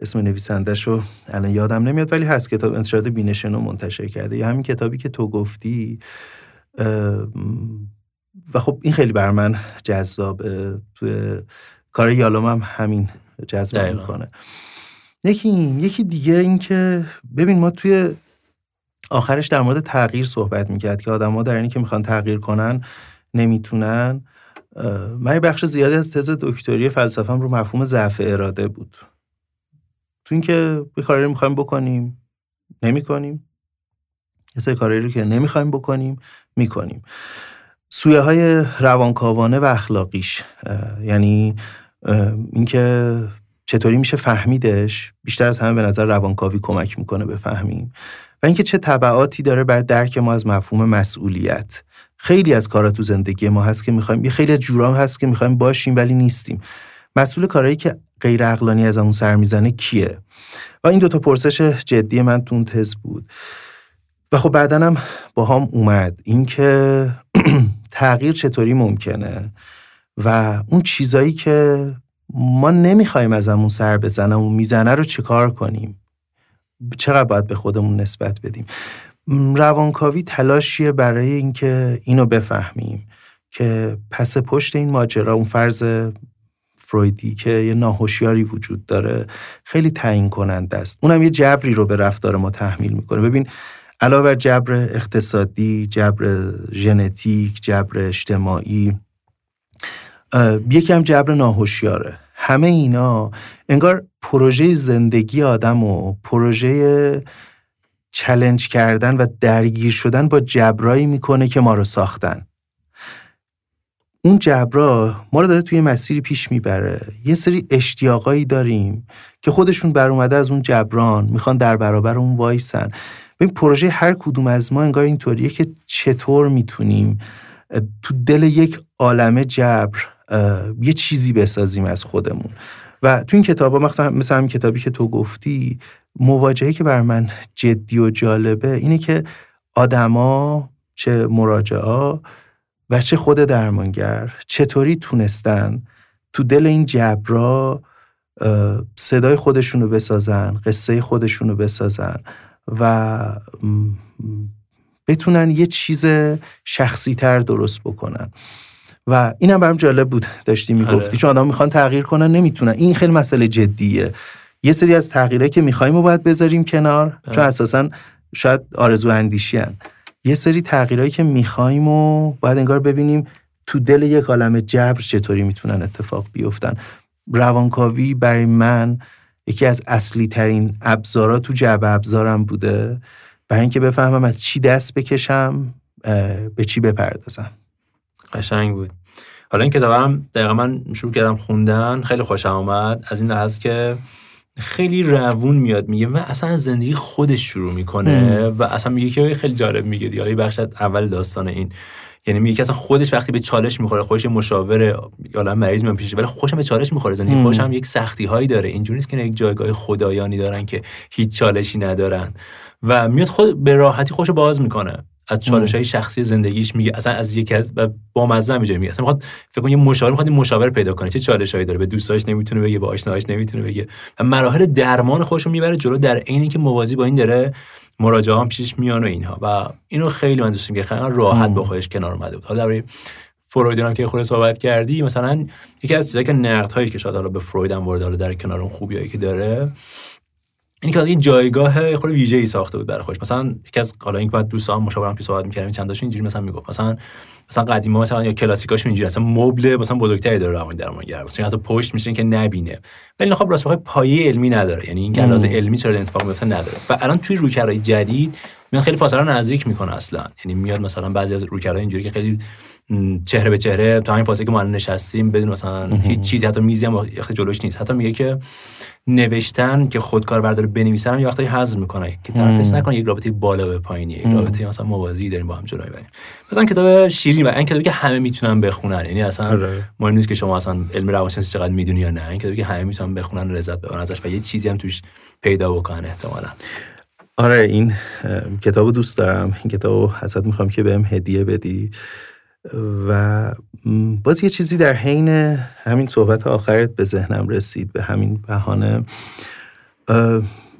اسم نویسندش رو الان یادم نمیاد ولی هست. کتاب انتشارات بینشنو منتشر کرده. یا همین کتابی که تو گفتی و خب این خیلی بر من جذاب کار یالوم هم همین جذب می‌کنه. یکی این یکی دیگه این که ببین ما توی آخرش در مورد تغییر صحبت می‌کرد که آدم در اینی که می‌خوان تغییر کنن نمی‌تونن. من بخش زیادی از تز دکتری فلسفم رو مفهوم ضعف اراده بود. تو اینکه یه کاری می‌خوایم بکنیم نمی‌کنیم. یه سری کاری رو که نمی‌خوایم بکنیم می‌کنیم. سویه های روانکاوانه و اخلاقیش یعنی اینکه چطوری میشه فهمیدش بیشتر از همه به نظر روانکاوی کمک می‌کنه بفهمیم و اینکه چه طبعاتی داره بر درک ما از مفهوم مسئولیت. خیلی از کارا تو زندگی ما هست که می‌خوایم یه خیلی جورام هست که می‌خوایم باشیم ولی نیستیم. مسئول کارهایی که غیر عقلانی از اون سر می‌زنه کیه؟ و این دوتا پرسش جدی من تو اون تز بود. و خب بعدا هم با هم اومد اینکه تغییر چطوری ممکنه و اون چیزایی که ما نمی‌خوایم از همون سر بزنم و می‌زنه رو چیکار کنیم؟ چقدر باید به خودمون نسبت بدیم؟ روانکاوی تلاشیه برای اینکه اینو بفهمیم که پس پشت این ماجرا اون فرض فرویدی که یه ناهوشیاری وجود داره خیلی تعیین کننده است. اونم یه جبری رو به رفتار ما تحمیل می‌کنه. ببین علاوه بر جبر اقتصادی جبر ژنتیک جبر اجتماعی یکی هم جبر ناهوشیاره. همه اینا انگار پروژه زندگی آدم و پروژه چلنج کردن و درگیر شدن با جبرایی می‌کنه که ما رو ساختن. اون جبرا ما رو داره توی مسیری پیش می‌بره. یه سری اشتیاقایی داریم که خودشون بر اومده از اون جبران می‌خوان در برابر اون وایسن. این پروژه هر کدوم از ما انگار اینطوریه که چطور می‌تونیم تو دل یک عالم جبر یه چیزی بسازیم از خودمون. و تو این کتاب ها مثلا مثل همین کتابی که تو گفتی مواجهه که بر من جدی و جالبه اینه که آدما چه مراجعا و چه خود درمانگر چطوری تونستن تو دل این جبرا صدای خودشونو بسازن قصه خودشونو بسازن و بتونن یه چیز شخصی تر درست بکنن. و اینم برام جالب بود داشتی می‌گفتی آره. چون آدم می‌خوان تغییر کنن نمی‌تونن. این خیلی مسئله جدیه. یه سری از تغییرهایی که می‌خوایم و باید بذاریم کنار چون اساسا شاید آرزو اندیشی هن. یه سری تغییرهایی که می‌خوایم و باید انگار ببینیم تو دل یک عالم جبر چطوری می‌تونن اتفاق بیفتن. روانکاوی برای من یکی از اصلی ترین ابزارا تو جعبه ابزارم بوده. برای اینکه بفهمم از چی دست بکشم به چی بپردازم. قشنگ بود. حالا این کتابم دقیقا من شروع کردم خوندن خیلی خوشم آمد از این لحاظ که خیلی روون میاد میگه و اصلا زندگی خودش شروع می‌کنه و اصلا میگه که خیلی جالب میگه دیگه. بخش اول داستان این. یعنی میگه که اصلا خودش وقتی به چالش می‌خوره خودش مشاور یا مریض میان پیشش ولی خودش به چالش می‌خوره. زندگی خودش هم یک سختی هایی داره. اینجوری نیست که یک جایگاه خدایانی دارن که هیچ چالشی ندارن. و میاد خود به راحتی خوش باز می‌کنه. از چالش های شخصی زندگیش میگه. اصلا از یکی از با مزه میگه میگه اصلا می‌خواد فکر کن یه مشاور می‌خواد مشاور پیدا کنه. چه چالش هایی داره؟ به دوستاش نمی‌تونه بگه با آشناهاش نمی‌تونه بگه. و مراحل درمان خودش می‌بره جلو در عین که موازی با این داره مراجعه هم پیشش میان و اینها. و اینو خیلی من دوست که خیلی راحت با خودش کنار اومده بود. حالا برای فروید هم که خود صحبت کردی مثلا یکی از چیزایی که نقد هایی که شاید حالا به فروید هم وارد در کنار اون خوبیایی که داره این که یه جایگاه خود ویژه ای ساخته بود برای خودش. مثلا یکی از حالا این بعد دوستان مشاورم که صحبت می‌کردیم چند تاشون اینجوری مثلا می‌گفت. مثلا مثلا قدیما مثلا یا کلاسیکاشون اینجوری مثلا مبل مثلا بزرگتری داره روانی درمانگر. مثلا حتی پشت میشین که نبینه. ولی خب راست پایه علمی نداره. یعنی این لازم علمی چرا اتفاق میفته نداره. و الان توی روکرای جدید میاد خیلی فاصله نزدیک می‌کنه اصلا. یعنی میاد مثلا بعضی از روکرای اینجوری که خیلی چهره به چهره تا همین فاصله که ما نشستیم بدون مثلا هیچ چیزی حتی میزی هم جلوش نیست. حتی میگه که نوشتن که خودکار برداره بنویسن یه وقتی حذف می‌کنه که طرف حس نکنه یک رابطه بالا به پایینی یک رابطه مثلا موازی داریم با هم جلوی بریم. مثلا کتاب شیرین و این کتابی که همه می‌تونن بخونن. یعنی اصلا آره. مهم نیست که شما اصلا علم روانشناسی چقدر می‌دونی یا نه. این کتابی که همه می‌تونن بخونن و لذت ببرن ازش و یه چیزی هم توش پیدا بکنن احتمالاً. آره این کتابو دوست دارم. این کتابو ازت می‌خوام که بهم هدیه بدی. و باز یه چیزی در حین همین صحبت آخرت به ذهنم رسید به همین بهانه.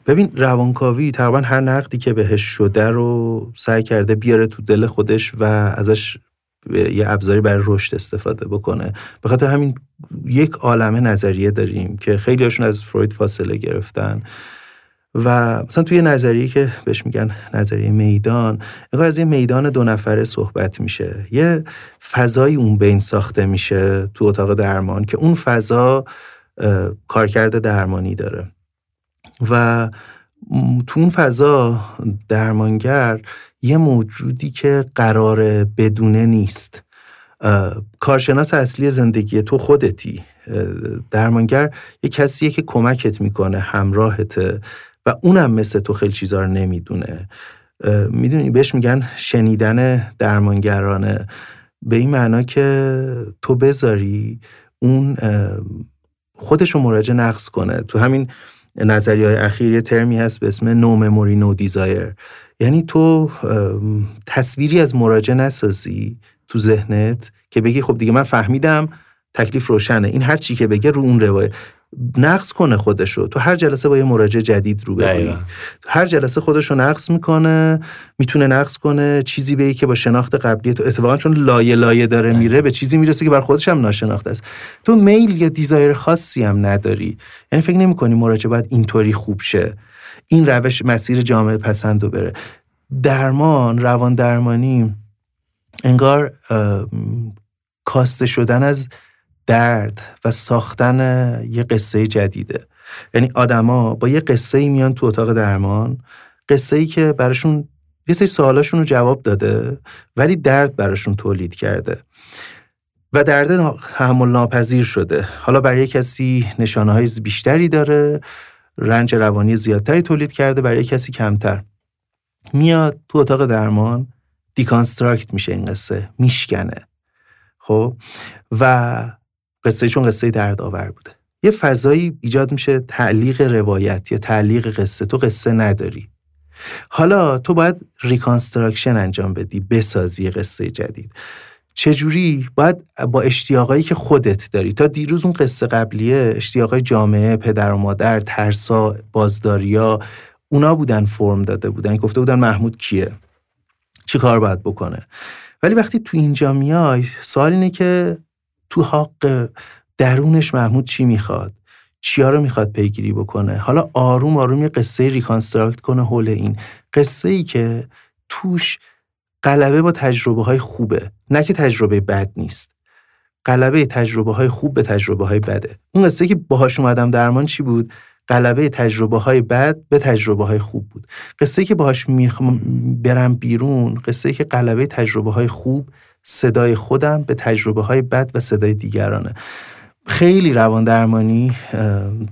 ببین روانکاوی تقریبا هر نقدی که بهش شده رو سعی کرده بیاره تو دل خودش و ازش یه ابزاری برای رشد استفاده بکنه. به خاطر همین یک عالمه نظریه داریم که خیلی هاشون از فروید فاصله گرفتن. و مثلا توی نظریه که بهش میگن نظریه میدان انگار از یه میدان دو نفره صحبت میشه. یه فضایی اون بین ساخته میشه تو اتاق درمان که اون فضا کارکرد درمانی داره. و تو اون فضا درمانگر یه موجودی که قرار بدونه نیست. کارشناس اصلی زندگی تو خودتی. درمانگر یه کسیه که کمکت می‌کنه همراهته. و اونم مثل تو خیلی چیزا رو نمی‌دونه. می‌دونی بهش میگن شنیدن درمانگرانه. به این معنا که تو بذاری اون خودشو مراجع نقص کنه. تو همین نظریه های اخیر یه ترمی هست به اسم نو مموری نو دیزایر یعنی تو تصویری از مراجع نسازی تو ذهنت که بگی خب دیگه من فهمیدم تکلیف روشنه. این هر چی که بگه رو اون روایت. نقص کنه خودشو. تو هر جلسه با یه مراجع جدید رو تو هر جلسه خودشو نقص می‌کنه می‌تونه نقص کنه چیزی به که با شناخت قبلی تو اتفاقا چون لایه لایه داره میره به چیزی می‌رسه که بر خودش هم ناشناخته است. تو میل یا دیزایر خاصی هم نداری. یعنی فکر نمی‌کنی مراجع باید اینطوری خوب شه. این روش مسیر جامعه پسند رو بره. درمان روان درمانی انگار کاسته شدن از درد و ساختن یه قصه جدیده. یعنی آدما با یه قصه میان تو اتاق درمان قصه ای که براشون یه سری سوالاشون رو جواب داده ولی درد براشون تولید کرده. و درد تحمل ناپذیر شده. حالا برای کسی نشانه های بیشتری داره رنج روانی زیادتری تولید کرده برای کسی کمتر. میاد تو اتاق درمان deconstruct میشه این قصه میشکنه. خب؟ و قصه چون قصه دردآور بوده. یه فضایی ایجاد میشه تعلیق روایت یا تعلیق قصه. تو قصه نداری. حالا تو باید reconstruction انجام بدی بسازی قصه جدید. چجوری؟ باید با اشتیاقایی که خودت داری. تا دیروز اون قصه قبلیه اشتیاقای جامعه پدر و مادر ترسا بازداریا اونا بودن فرم داده بودن. گفته بودن محمود کیه؟ چی کار باید بکنه؟ ولی وقتی تو اینجا میای سوال اینه که تو حق درونش محمود چی می‌خواد؟ چیا رو می‌خواد پیگیری بکنه؟ حالا آروم آروم یه قصه ریکانستراکت کنه حول این. قصه ای که توش قلبه با تجربه های خوبه. نه که تجربه بد نیست. قلبه تجربه های خوب به تجربه های بده. اون قصه که باهاش اومدم درمان چی بود؟ قلبه تجربه های بد به تجربه های خوب بود. قصه که باهاش می‌خوام برم بیرون قصه که قلبه تجربه های خوب صدای خودم به تجربه های بد و صدای دیگرانه. خیلی روان درمانی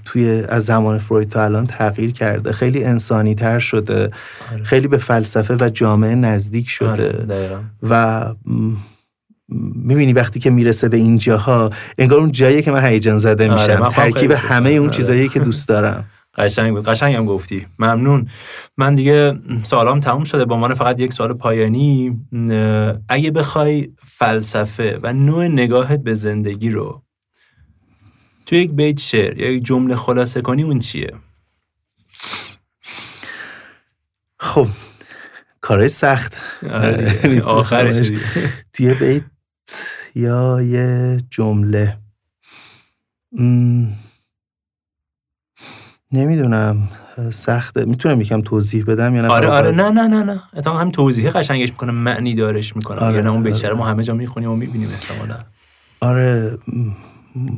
توی از زمان فروید تا الان تغییر کرده. خیلی انسانی تر شده. آره. خیلی به فلسفه و جامعه نزدیک شده. آره، و می‌بینی وقتی که می‌رسه به اینجاها انگار اون جایی که من هیجان زده آره، میشم. ترکیب همه اون چیزایی که دوست دارم. قشنگ بود قشنگ هم گفتی. ممنون. من دیگه سوالام تموم شده. با عنوان فقط یک سوال پایانی اگه بخوای فلسفه و نوع نگاهت به زندگی رو تو یک بیت شعر یا یک جمله خلاصه کنی اون چیه؟ خب کارای سخت. آره آخرش توی بیت یا یه جمله. نمی‌دونم سخته می‌تونم یکم توضیح بدم یا نه؟ آره آره نه نه نه نه. اتفاقا همین توضیح قشنگش می‌کنه معنی دارش می‌کنه. آره یعنی اون بیچاره ما همه جا می‌خونیم و می‌بینیم احتمالا. آره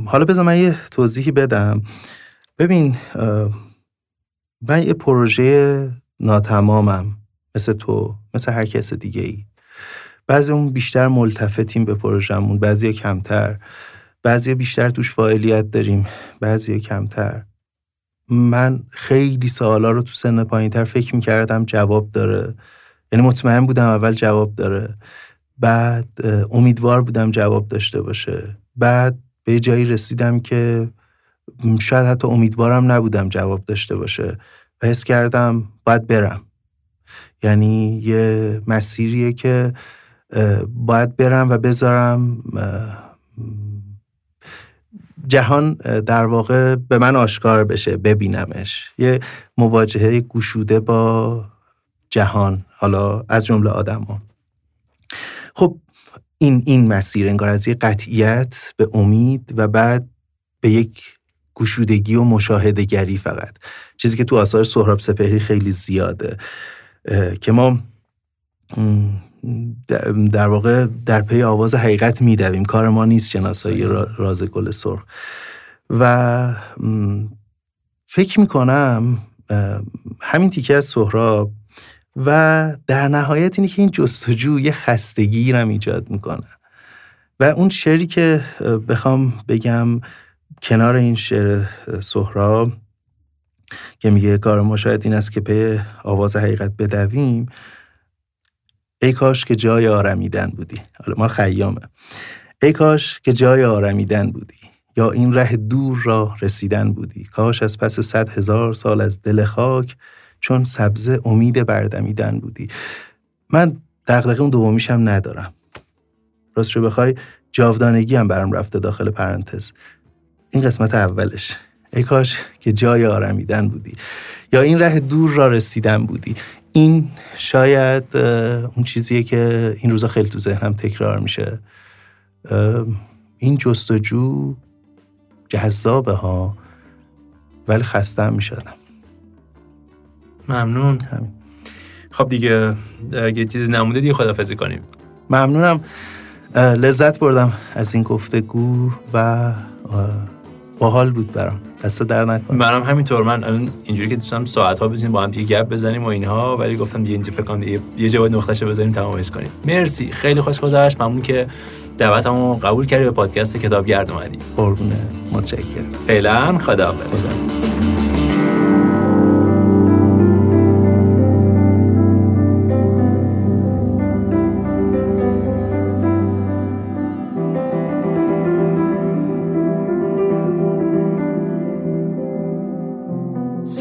حالا بذار من یه توضیحی بدم. ببین من یه پروژه ناتمامم مثل تو مثل هر کس دیگه ای بعضی اون بیشتر ملتفتیم به پروژمون بعضی کمتر. بعضی بیشتر توش فعالیت داریم بعضی کمتر. من خیلی سوالا رو تو سن پایین تر فکر می‌کردم جواب داره. یعنی مطمئن بودم اول جواب داره. بعد امیدوار بودم جواب داشته باشه. بعد به جایی رسیدم که شاید حتی امیدوارم نبودم جواب داشته باشه. و حس کردم باید برم. یعنی یه مسیریه که باید برم و بذارم جهان در واقع به من آشکار بشه ببینمش. یه مواجهه گشوده با جهان حالا از جمله آدما خب این این مسیر انگار از یه قطعیت به امید و بعد به یک گشودگی و مشاهده گری فقط. چیزی که تو آثار سهراب سپهری خیلی زیاده که ما در واقع در پی آواز حقیقت میدویم. کار ما نیست شناسایی راز گل سرخ. و فکر می‌کنم همین تیکه از سهراب و در نهایت اینه که این جستجو یه خستگی رو ایجاد می‌کنه. و اون شعری که بخوام بگم کنار این شعر سهراب که میگه کار ما شاید این است که پی آواز حقیقت بدویم ای کاش که جای آرمیدن بودی. حالا ما خیامه. ای کاش که جای آرمیدن بودی. یا این ره دور را رسیدن بودی. کاش از پس صد هزار سال از دل خاک چون سبزه امید بردمیدن بودی. من دقدقه اون دومیشم ندارم. راست رو بخوای جاودانگی هم برام رفته داخل پرانتز. این قسمت اولش. ای کاش که جای آرمیدن بودی. یا این ره دور را رسیدن بودی. این شاید اون چیزیه که این روزا خیلی تو ذهنم تکرار میشه. این جستجو جذابه ها ولی خسته هم می‌شدم. ممنون. همین. خب دیگه اگه چیزی نمونده دیگه خدافزی کنیم. ممنونم. لذت بردم از این گفتگو و باحال بود برام. دست در نکن منم همینطور. من الان اینجوری که دوستم ساعت ها بزنیم با هم دیگه گپ بزنیم و اینها ولی گفتم دیگه اینجا فکر کنم یه جواب نقطهشو بزنیم تمامش کنیم. مرسی. خیلی خوش گذشت. ممنون که دعوتمو قبول کردی به پادکست کتابگرد اومدی. قربونه متشکرم. فعلا خداحافظ. خدا.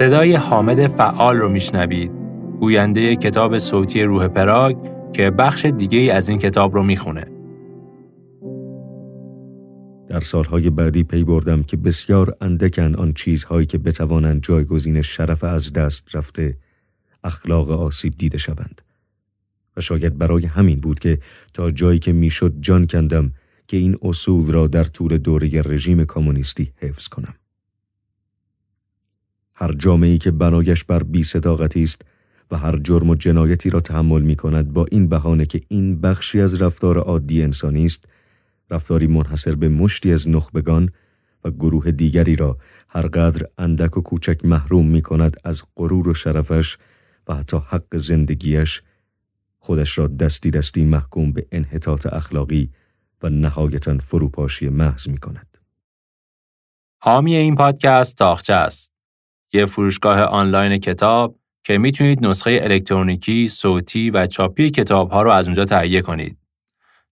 صدای حامد فعال رو میشنوید. گوینده کتاب صوتی روح پراگ که بخش دیگه از این کتاب رو می‌خونه. در سالهای بعدی پی بردم که بسیار اندکن آن چیزهایی که بتوانند جایگزین شرف از دست رفته اخلاق آسیب دیده شوند. و شاید برای همین بود که تا جایی که می‌شد جان کندم که این اصول را در طول دوره رژیم کمونیستی حفظ کنم. هر جامعه‌ای که بنایش بر بی است و هر جرم و جنایتی را تحمل می کند با این بهانه که این بخشی از رفتار عادی انسانی است رفتاری منحصر به مشتی از نخبگان و گروه دیگری را هرقدر اندک و کوچک محروم می کند از غرور و شرفش و حتی حق زندگیش خودش را دستی دستی محکوم به انحطاط اخلاقی و نهایتا فروپاشی محض می کند. حامی این پادکست تاخچه است. یه فروشگاه آنلاین کتاب که می‌تونید نسخه الکترونیکی، صوتی و چاپی کتاب ها رو از اونجا تهیه کنید.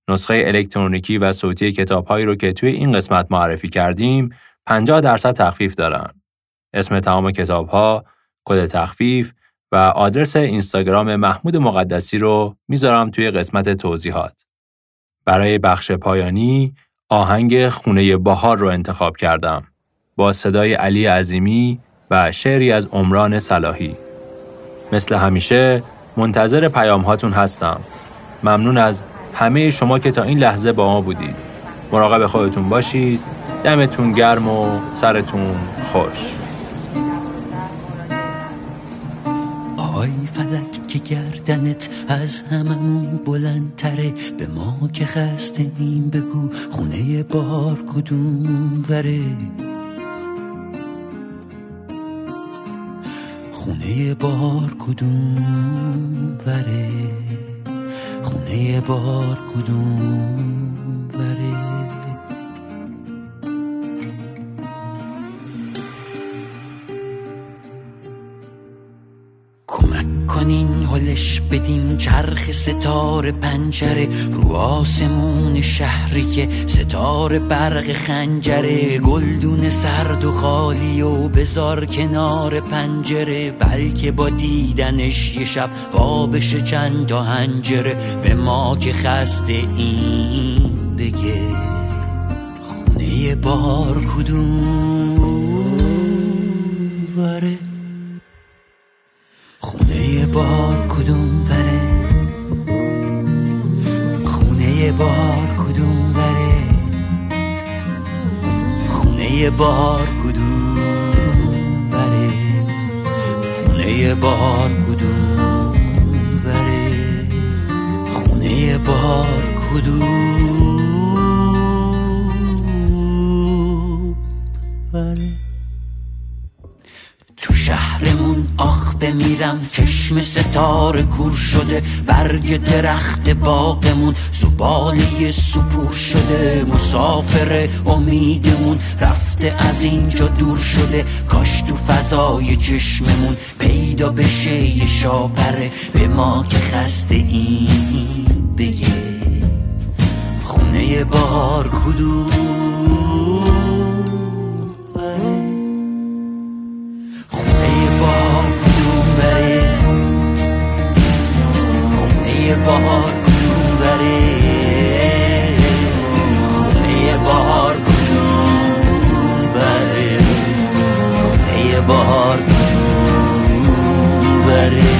نسخه الکترونیکی و صوتی کتاب هایی رو که توی این قسمت معرفی کردیم 50 درصد تخفیف دارن. اسم تمام کتاب ها، کد تخفیف و آدرس اینستاگرام محمود مقدسی رو می‌ذارم توی قسمت توضیحات. برای بخش پایانی آهنگ خونه بهار رو انتخاب کردم با صدای علی عظیمی و شعری از عمران صلاحی. مثل همیشه منتظر پیام هاتون هستم. ممنون از همه شما که تا این لحظه با ما بودید. مراقب خودتون باشید. دمتون گرم و سرتون خوش. آی فلک که گردنت از هممون بلندتره به ما که خسته این بگو خونه بار کدوم وره خونه بار کدوم وره خونه بار کدوم وره کمک کنین هلش بدیم چرخ ستاره پنجره رو آسمون شهری که ستاره برق خنجره گلدون سرد و خالی و بزار کنار پنجره بلکه با دیدنش یه شب وابش چند تا هنجره به ما که خسته این بگه. خونه بار کدوم؟ وره. بار کدوم وره؟ خونه بار کدوم وره؟ خونه بار کدوم وره؟ خونه بار کدوم وره؟ خونه بار کدوم بمیرم چشم ستاره کور شده برگ درخت باغمون زباله سپور شده مسافر امیدمون رفته از اینجا دور شده کاش تو فضای چشممون پیدا بشه یه شاپره به ما که خسته این بگه. خونه بار کدوم؟ بهار کدوم بره خونه بهار کدوم بره خونه بهار کدوم بره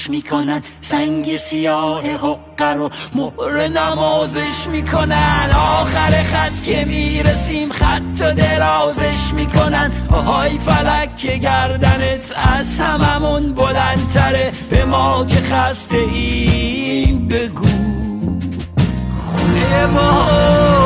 نازش می‌کنن. سنگ سیاه حقه رو مهر نمازش می‌کنن. آخر خط که می‌رسیم خط و درازش می‌کنن. آهای فلک که گردنت از هممون بلندتره. به ما که خسته این بگو. خونه ما.